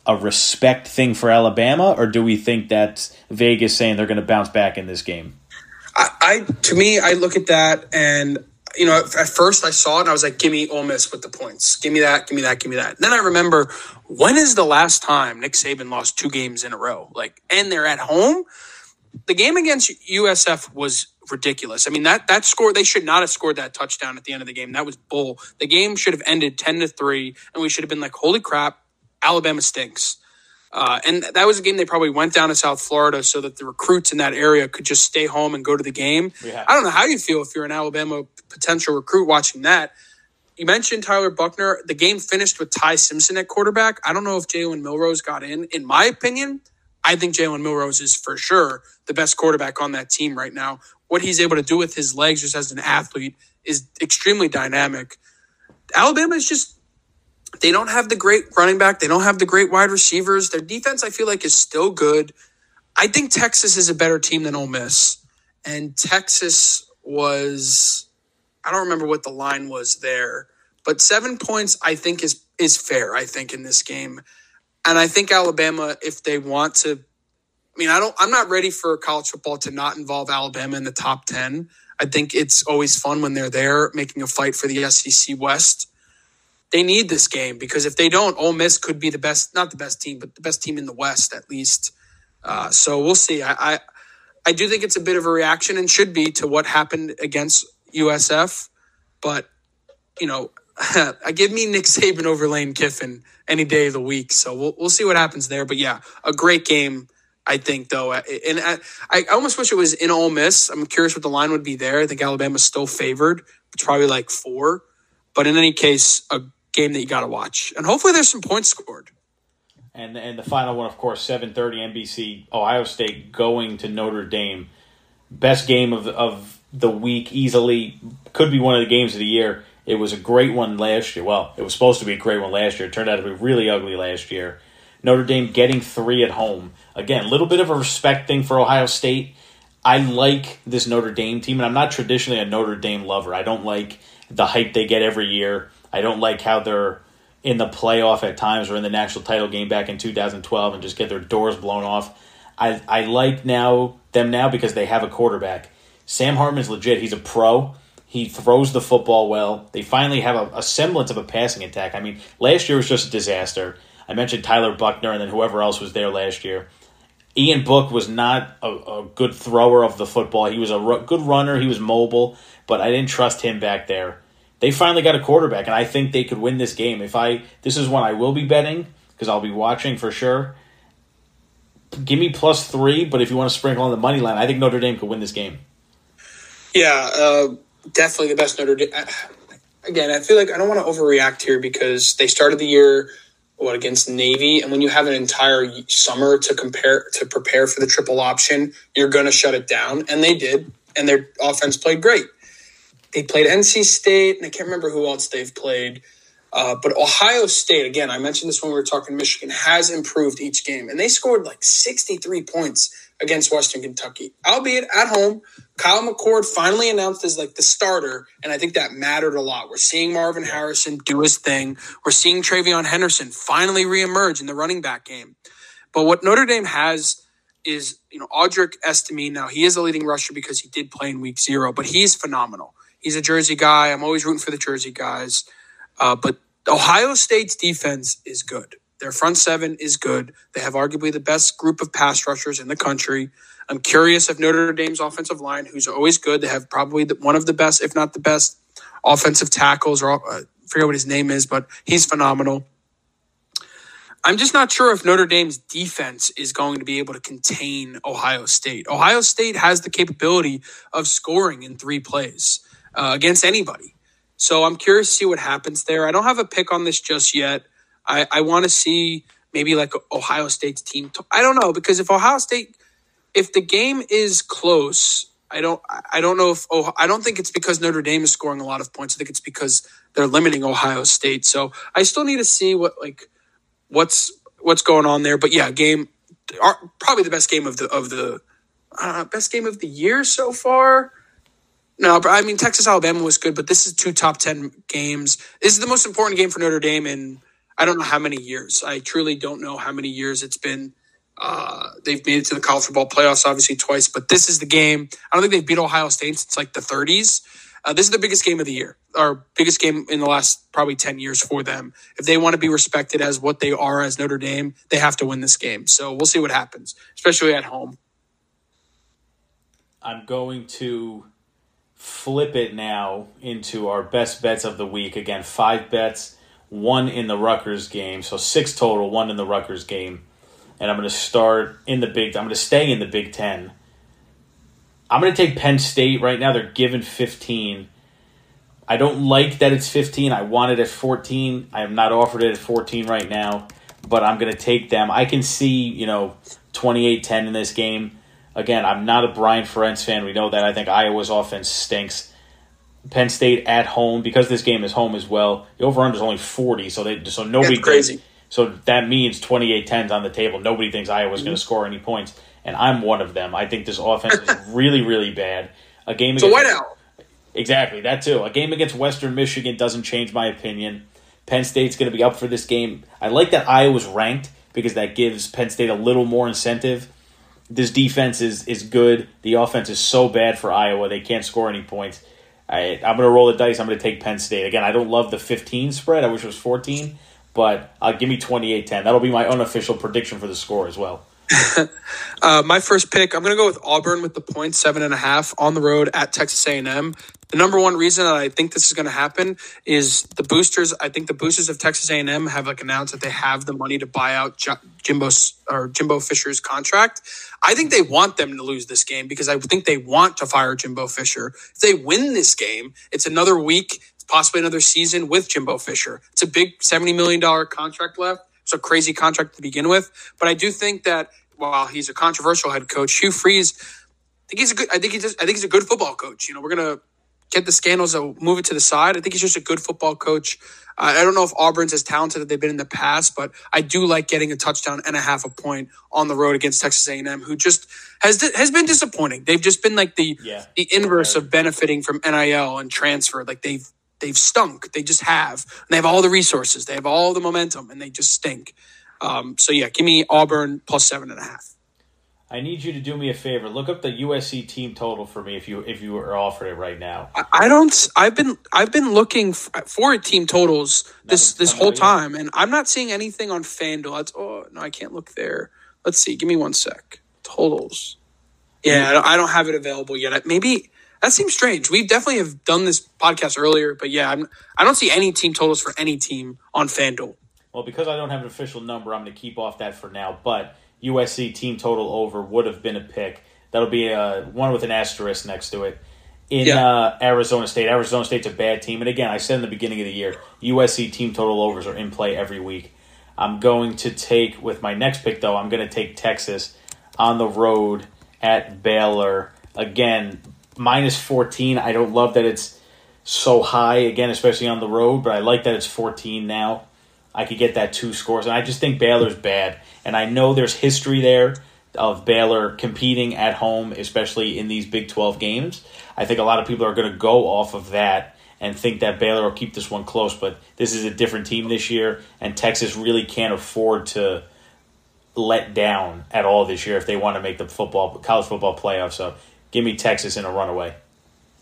a respect thing for Alabama, or do we think that Vegas saying they're going to bounce back in this game? I, I, to me, I look at that and you know, at first I saw it and I was like, "Give me Ole Miss with the points. Give me that. Give me that. Give me that." And then I remember when is the last time Nick Saban lost two games in a row? Like, and they're at home. The game against USF was ridiculous. I mean that that score they should not have scored that touchdown at the end of the game. That was bull. The game should have ended ten to three, and we should have been like, "Holy crap! Alabama stinks. Uh, and that was a game they probably went down to South Florida so that the recruits in that area could just stay home and go to the game. Yeah. I don't know how you feel if you're an Alabama potential recruit watching that. You mentioned Tyler Buchner. The game finished with Ty Simpson at quarterback. I don't know if Jalen Milrose got in. In my opinion, I think Jalen Milrose is for sure the best quarterback on that team right now. What he's able to do with his legs just as an athlete is extremely dynamic. Alabama is just they don't have the great running back. They don't have the great wide receivers. Their defense, I feel like, is still good. I think Texas is a better team than Ole Miss. And Texas was, I don't remember what the line was there, but seven points, I think, is is fair, I think, in this game. And I think Alabama, if they want to, I mean, I don't, I'm not ready for college football to not involve Alabama in the top 10. I think it's always fun when they're there making a fight for the SEC West they need this game because if they don't, Ole Miss could be the best, not the best team, but the best team in the West at least. Uh, so we'll see. I, I, I do think it's a bit of a reaction and should be to what happened against USF, but you know, I give me Nick Saban over Lane Kiffin any day of the week. So we'll we'll see what happens there. But yeah, a great game. I think though, and I, I almost wish it was in Ole Miss. I'm curious what the line would be there. I think Alabama's still favored. It's probably like four, but in any case, a game that you got to watch, and hopefully there's some points scored. And and the final one, of course, seven thirty NBC, Ohio State going to Notre Dame. Best game of of the week, easily could be one of the games of the year. It was a great one last year. Well, it was supposed to be a great one last year. It turned out to be really ugly last year. Notre Dame getting three at home. Again, a little bit of a respect thing for Ohio State. I like this Notre Dame team, and I'm not traditionally a Notre Dame lover. I don't like the hype they get every year. I don't like how they're in the playoff at times or in the national title game back in 2012 and just get their doors blown off. I I like now them now because they have a quarterback. Sam Hartman's legit. He's a pro. He throws the football well. They finally have a, a semblance of a passing attack. I mean, last year was just a disaster. I mentioned Tyler Buchner and then whoever else was there last year. Ian Book was not a, a good thrower of the football. He was a r- good runner. He was mobile, but I didn't trust him back there they finally got a quarterback, and I think they could win this game. If I this is one I will be betting because I'll be watching for sure. Give me plus three, but if you want to sprinkle on the money line, I think Notre Dame could win this game. Yeah, uh, definitely the best Notre Dame. Again, I feel like I don't want to overreact here because they started the year what against Navy, and when you have an entire summer to compare to prepare for the triple option, you're going to shut it down, and they did, and their offense played great. They played NC State, and I can't remember who else they've played. Uh, but Ohio State, again, I mentioned this when we were talking Michigan, has improved each game, and they scored like 63 points against Western Kentucky, albeit at home. Kyle McCord finally announced as like the starter, and I think that mattered a lot. We're seeing Marvin Harrison do his thing. We're seeing TreVeyon Henderson finally reemerge in the running back game. But what Notre Dame has is, you know, Audric Estime. Now he is a leading rusher because he did play in Week Zero, but he's phenomenal. He's a Jersey guy. I'm always rooting for the Jersey guys. Uh, but Ohio State's defense is good. Their front seven is good. They have arguably the best group of pass rushers in the country. I'm curious if Notre Dame's offensive line, who's always good, they have probably one of the best, if not the best, offensive tackles. Or uh, forget what his name is, but he's phenomenal. I'm just not sure if Notre Dame's defense is going to be able to contain Ohio State. Ohio State has the capability of scoring in three plays uh, against anybody. So I'm curious to see what happens there. I don't have a pick on this just yet. I, I want to see maybe like Ohio State's team. I don't know because if Ohio State, if the game is close, I don't I don't know if oh I don't think it's because Notre Dame is scoring a lot of points. I think it's because they're limiting Ohio State. So I still need to see what like what's what's going on there. But yeah, game probably the best game of the of the uh, best game of the year so far. No, I mean Texas Alabama was good, but this is two top ten games. This is the most important game for Notre Dame in I don't know how many years. I truly don't know how many years it's been. Uh, they've made it to the college football playoffs obviously twice, but this is the game. I don't think they've beat Ohio State since like the 30s. Uh, this is the biggest game of the year, our biggest game in the last probably 10 years for them. If they want to be respected as what they are as Notre Dame, they have to win this game. So we'll see what happens, especially at home. I'm going to flip it now into our best bets of the week. Again, five bets, one in the Rutgers game, so six total, one in the Rutgers game. and I'm going to start in the Big. I'm going to stay in the Big Ten. I'm going to take Penn State right now. They're given 15. I don't like that it's 15. I want it at 14. I am not offered it at 14 right now, but I'm going to take them. I can see, you know, 28 10 in this game. Again, I'm not a Brian Ferentz fan. We know that. I think Iowa's offense stinks. Penn State at home because this game is home as well. The over under is only 40, so they so nobody That's crazy. So that means 28-10's on the table. Nobody thinks Iowa's mm-hmm. going to score any points, and I'm one of them. I think this offense is really, really bad. A game against, so whiteout. Exactly that too. A game against Western Michigan doesn't change my opinion. Penn State's going to be up for this game. I like that Iowa's ranked because that gives Penn State a little more incentive. This defense is is good. The offense is so bad for Iowa; they can't score any points. I, I'm going to roll the dice. I'm going to take Penn State again. I don't love the 15 spread. I wish it was 14 but uh, give me 28-10. That'll be my unofficial prediction for the score as well. uh, my first pick, I'm going to go with Auburn with the points, seven and a half on the road at Texas A&M. The number one reason that I think this is going to happen is the boosters. I think the boosters of Texas A&M have like announced that they have the money to buy out Jimbo or Jimbo Fisher's contract. I think they want them to lose this game because I think they want to fire Jimbo Fisher. If they win this game, it's another week possibly another season with Jimbo Fisher. It's a big $70 million contract left. It's a crazy contract to begin with. But I do think that while he's a controversial head coach, Hugh Freeze, I think he's a good, I think he's, I think he's a good football coach. You know, we're going to get the scandals, and move it to the side. I think he's just a good football coach. Uh, I don't know if Auburn's as talented as they've been in the past, but I do like getting a touchdown and a half a point on the road against Texas A&M, who just has has been disappointing. They've just been like the yeah. the inverse of benefiting from NIL and transfer. Like they've they've stunk. They just have. And they have all the resources. They have all the momentum, and they just stink. Um, so yeah, give me Auburn plus seven and a half. I need you to do me a favor. Look up the USC team total for me if you if you are offered it right now. I, I don't. I've been I've been looking for team totals this this whole time, and I'm not seeing anything on FanDuel. That's, oh no, I can't look there. Let's see. Give me one sec. Totals. Yeah, I don't, I don't have it available yet. Maybe that seems strange. We definitely have done this podcast earlier, but yeah, I'm, I don't see any team totals for any team on FanDuel. Well, because I don't have an official number, I'm going to keep off that for now. But USC team total over would have been a pick. That'll be a one with an asterisk next to it. In yeah. uh, Arizona State, Arizona State's a bad team, and again, I said in the beginning of the year, USC team total overs are in play every week. I'm going to take with my next pick though. I'm going to take Texas on the road at Baylor. Again, minus 14. I don't love that it's so high, again, especially on the road, but I like that it's 14 now. I could get that two scores. And I just think Baylor's bad. And I know there's history there of Baylor competing at home, especially in these Big 12 games. I think a lot of people are going to go off of that and think that Baylor will keep this one close, but this is a different team this year, and Texas really can't afford to let down at all this year if they want to make the football college football playoff. So give me Texas in a runaway.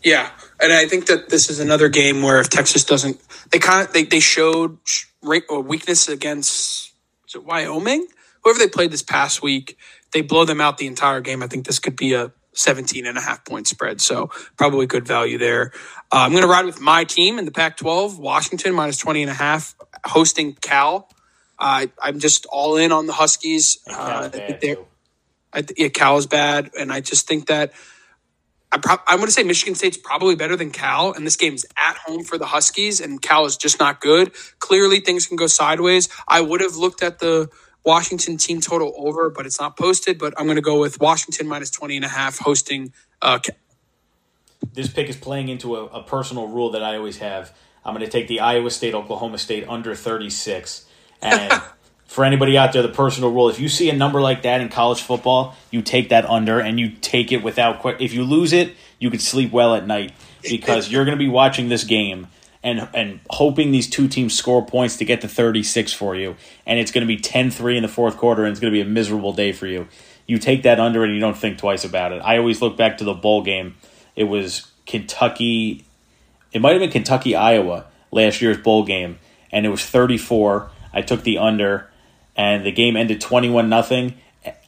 Yeah, and I think that this is another game where if Texas doesn't, they kind of they, they showed weakness against is it Wyoming, whoever they played this past week. They blow them out the entire game. I think this could be a 17 and a half point spread. So probably good value there. Uh, I'm going to ride with my team in the Pac 12, Washington minus 20 and a half, hosting Cal. Uh, I'm just all in on the Huskies. Uh, I think they're, I, yeah, Cal is bad. And I just think that I'm, pro- I'm going to say Michigan State's probably better than Cal, and this game's at home for the Huskies, and Cal is just not good. Clearly, things can go sideways. I would have looked at the Washington team total over, but it's not posted. But I'm going to go with Washington minus 20 and a half hosting. Uh, this pick is playing into a, a personal rule that I always have. I'm going to take the Iowa State Oklahoma State under 36. And for anybody out there, the personal rule: if you see a number like that in college football, you take that under and you take it without. If you lose it, you can sleep well at night because you're going to be watching this game and and hoping these two teams score points to get to 36 for you, and it's going to be 10-3 in the fourth quarter, and it's going to be a miserable day for you. You take that under and you don't think twice about it. I always look back to the bowl game. It was Kentucky. It might have been Kentucky Iowa last year's bowl game, and it was 34. I took the under and the game ended 21 nothing.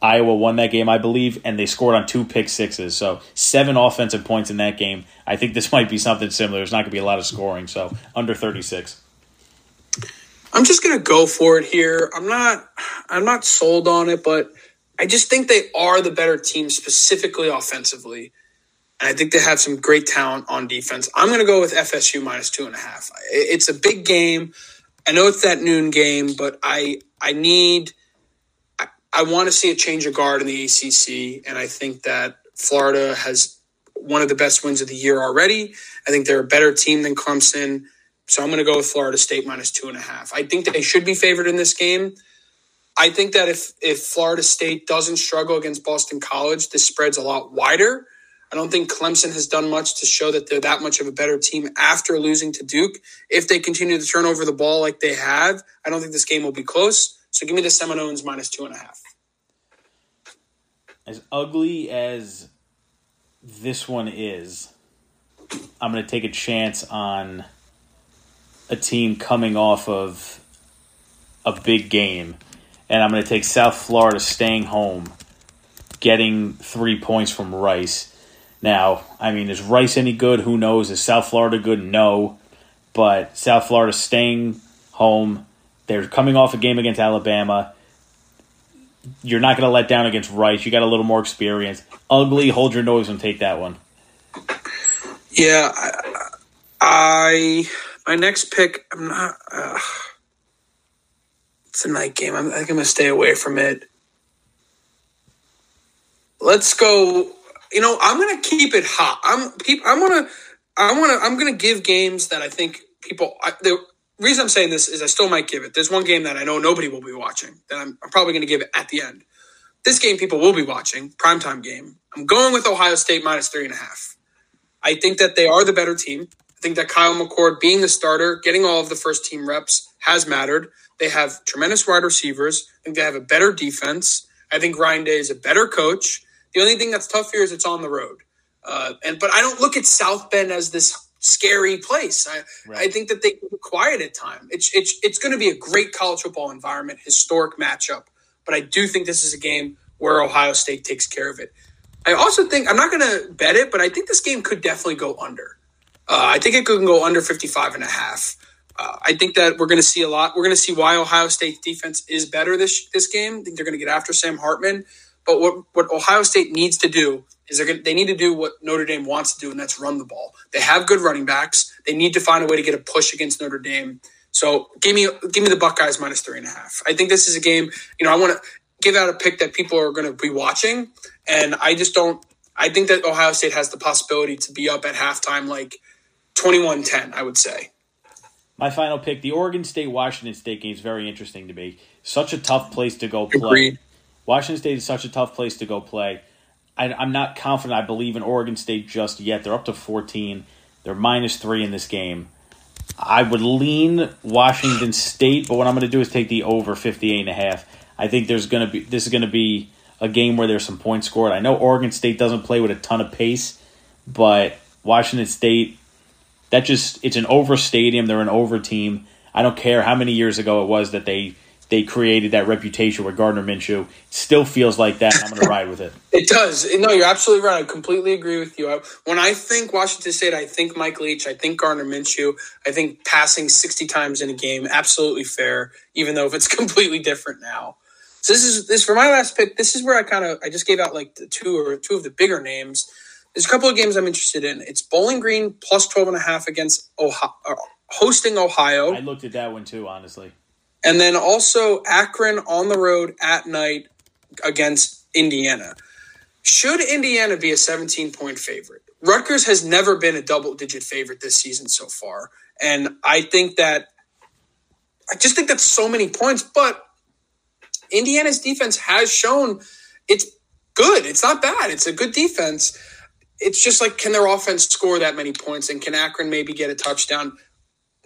Iowa won that game, I believe, and they scored on two pick sixes. So seven offensive points in that game. I think this might be something similar. There's not going to be a lot of scoring, so under 36. I'm just gonna go for it here. I'm not I'm not sold on it, but I just think they are the better team specifically offensively. And I think they have some great talent on defense. I'm gonna go with FSU minus two and a half. It's a big game. I know it's that noon game, but I I need I, I want to see a change of guard in the ACC, and I think that Florida has one of the best wins of the year already. I think they're a better team than Clemson. So I'm going to go with Florida State minus two and a half. I think they should be favored in this game. I think that if if Florida State doesn't struggle against Boston College, this spread's a lot wider. I don't think Clemson has done much to show that they're that much of a better team after losing to Duke. If they continue to turn over the ball like they have, I don't think this game will be close. So give me the Seminoles minus two and a half. As ugly as this one is, I'm going to take a chance on a team coming off of a big game, and I'm going to take South Florida staying home, getting three points from Rice. Now, I mean, is Rice any good? Who knows? Is South Florida good? No. But South Florida staying home. They're coming off a game against Alabama. You're not going to let down against Rice. You got a little more experience. Ugly, hold your nose and take that one. Yeah, I, my next pick, I'm not. Uh, it's a night game. I'm, I think I'm gonna stay away from it. Let's go. You know, I'm gonna keep it hot. I'm. I'm gonna. I want to. I'm gonna give games that I think people. I, the reason I'm saying this is I still might give it. There's one game that I know nobody will be watching that I'm, I'm probably gonna give it at the end. This game people will be watching primetime game. I'm going with Ohio State minus three and a half. I think that they are the better team. I think that Kyle McCord being the starter, getting all of the first team reps has mattered. They have tremendous wide receivers. I think they have a better defense. I think Ryan Day is a better coach. The only thing that's tough here is it's on the road. Uh, and but I don't look at South Bend as this scary place. I, right. I think that they can be quiet at time. It's it's it's going to be a great college football environment, historic matchup. But I do think this is a game where Ohio State takes care of it. I also think I'm not going to bet it, but I think this game could definitely go under. Uh, I think it could go under 55 and a half. Uh, I think that we're going to see a lot. We're going to see why Ohio State's defense is better this this game. I think they're going to get after Sam Hartman. But what, what Ohio State needs to do is they're going they need to do what Notre Dame wants to do, and that's run the ball. They have good running backs. They need to find a way to get a push against Notre Dame. So give me give me the Buckeyes minus three and a half. I think this is a game. You know, I want to give out a pick that people are going to be watching, and I just don't. I think that Ohio State has the possibility to be up at halftime, like 21 10, I would say. My final pick the Oregon State Washington State game is very interesting to me. Such a tough place to go play. Agreed. Washington State is such a tough place to go play. I, I'm not confident I believe in Oregon State just yet. They're up to 14, they're minus three in this game. I would lean Washington State, but what I'm going to do is take the over 58 and a half. I think there's going to be this is going to be a game where there's some points scored. I know Oregon State doesn't play with a ton of pace, but Washington State that just it's an over stadium. They're an over team. I don't care how many years ago it was that they they created that reputation with Gardner Minshew. Still feels like that. I'm going to ride with it. It does. No, you're absolutely right. I completely agree with you. When I think Washington State, I think Mike Leach. I think Gardner Minshew. I think passing 60 times in a game, absolutely fair, even though if it's completely different now. So this is this for my last pick. This is where I kind of I just gave out like the two or two of the bigger names. There's a couple of games I'm interested in. It's Bowling Green plus 12 and a half against Ohio, uh, hosting Ohio. I looked at that one too, honestly. And then also Akron on the road at night against Indiana. Should Indiana be a 17 point favorite? Rutgers has never been a double digit favorite this season so far. And I think that, I just think that's so many points. But Indiana's defense has shown it's good. It's not bad. It's a good defense it's just like, can their offense score that many points? And can Akron maybe get a touchdown?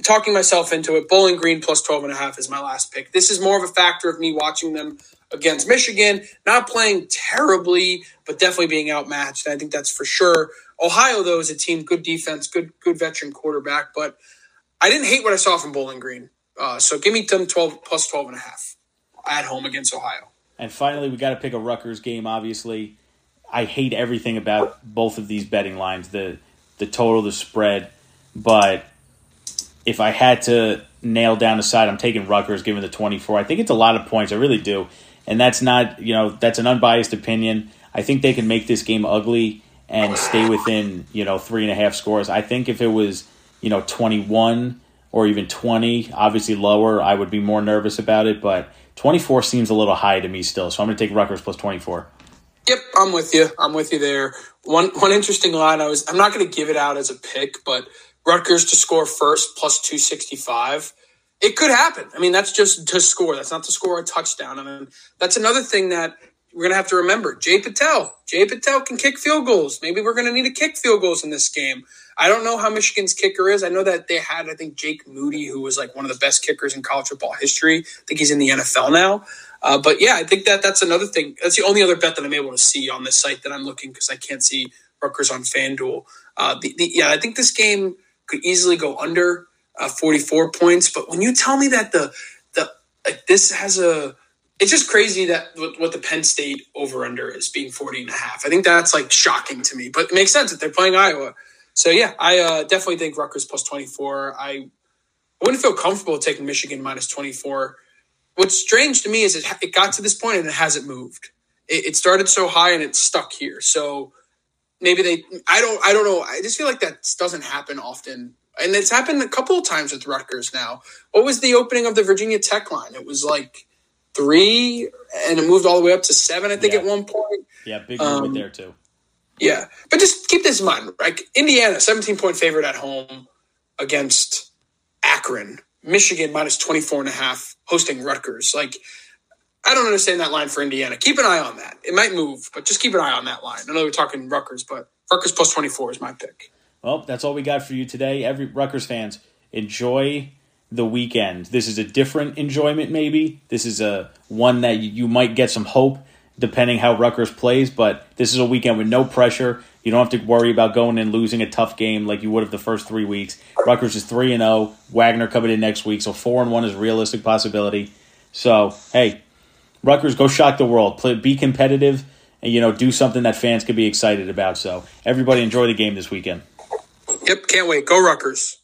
Talking myself into it, Bowling Green plus 12 and a half is my last pick. This is more of a factor of me watching them against Michigan, not playing terribly, but definitely being outmatched. I think that's for sure. Ohio, though, is a team, good defense, good good veteran quarterback, but I didn't hate what I saw from Bowling Green. Uh, so give me them 12 plus 12 and a half at home against Ohio. And finally, we got to pick a Rutgers game, obviously. I hate everything about both of these betting lines the the total, the spread, but if I had to nail down a side, I'm taking Rutgers given the 24. I think it's a lot of points. I really do. And that's not, you know, that's an unbiased opinion. I think they can make this game ugly and stay within, you know, three and a half scores. I think if it was, you know, 21 or even 20, obviously lower, I would be more nervous about it. But 24 seems a little high to me still. So I'm going to take Rutgers plus 24. Yep, I'm with you. I'm with you there. One one interesting line. I was. I'm not going to give it out as a pick, but Rutgers to score first plus 265. It could happen. I mean, that's just to score. That's not to score a touchdown. I mean, that's another thing that we're going to have to remember. Jai Patel. Jai Patel can kick field goals. Maybe we're going to need to kick field goals in this game. I don't know how Michigan's kicker is. I know that they had, I think, Jake Moody, who was like one of the best kickers in college football history. I think he's in the NFL now. Uh, but yeah, I think that that's another thing. That's the only other bet that I'm able to see on this site that I'm looking because I can't see Rutgers on FanDuel. Uh, the, the, yeah, I think this game could easily go under uh, 44 points. But when you tell me that the the like this has a it's just crazy that what, what the Penn State over under is being 40 and a half. I think that's like shocking to me, but it makes sense that they're playing Iowa. So yeah, I uh, definitely think Rutgers plus 24. I, I wouldn't feel comfortable taking Michigan minus 24. What's strange to me is it, it got to this point and it hasn't moved. It, it started so high and it's stuck here. So maybe they, I don't, I don't know. I just feel like that doesn't happen often. And it's happened a couple of times with Rutgers now. What was the opening of the Virginia Tech line? It was like three and it moved all the way up to seven, I think, yeah. at one point. Yeah, big movement um, there too. Yeah, but just keep this in mind. Like Indiana, seventeen point favorite at home against Akron. Michigan minus 24 and a half hosting Rutgers. Like, I don't understand that line for Indiana. Keep an eye on that. It might move, but just keep an eye on that line. I know we're talking Rutgers, but Rutgers plus 24 is my pick. Well, that's all we got for you today. Every Rutgers fans, enjoy the weekend. This is a different enjoyment, maybe. This is a one that you might get some hope depending how Rutgers plays. But this is a weekend with no pressure. You don't have to worry about going and losing a tough game like you would have the first three weeks. Rutgers is three and zero. Oh. Wagner coming in next week, so four and one is a realistic possibility. So hey, Rutgers, go shock the world. Play, be competitive, and you know do something that fans could be excited about. So everybody enjoy the game this weekend. Yep, can't wait. Go Rutgers.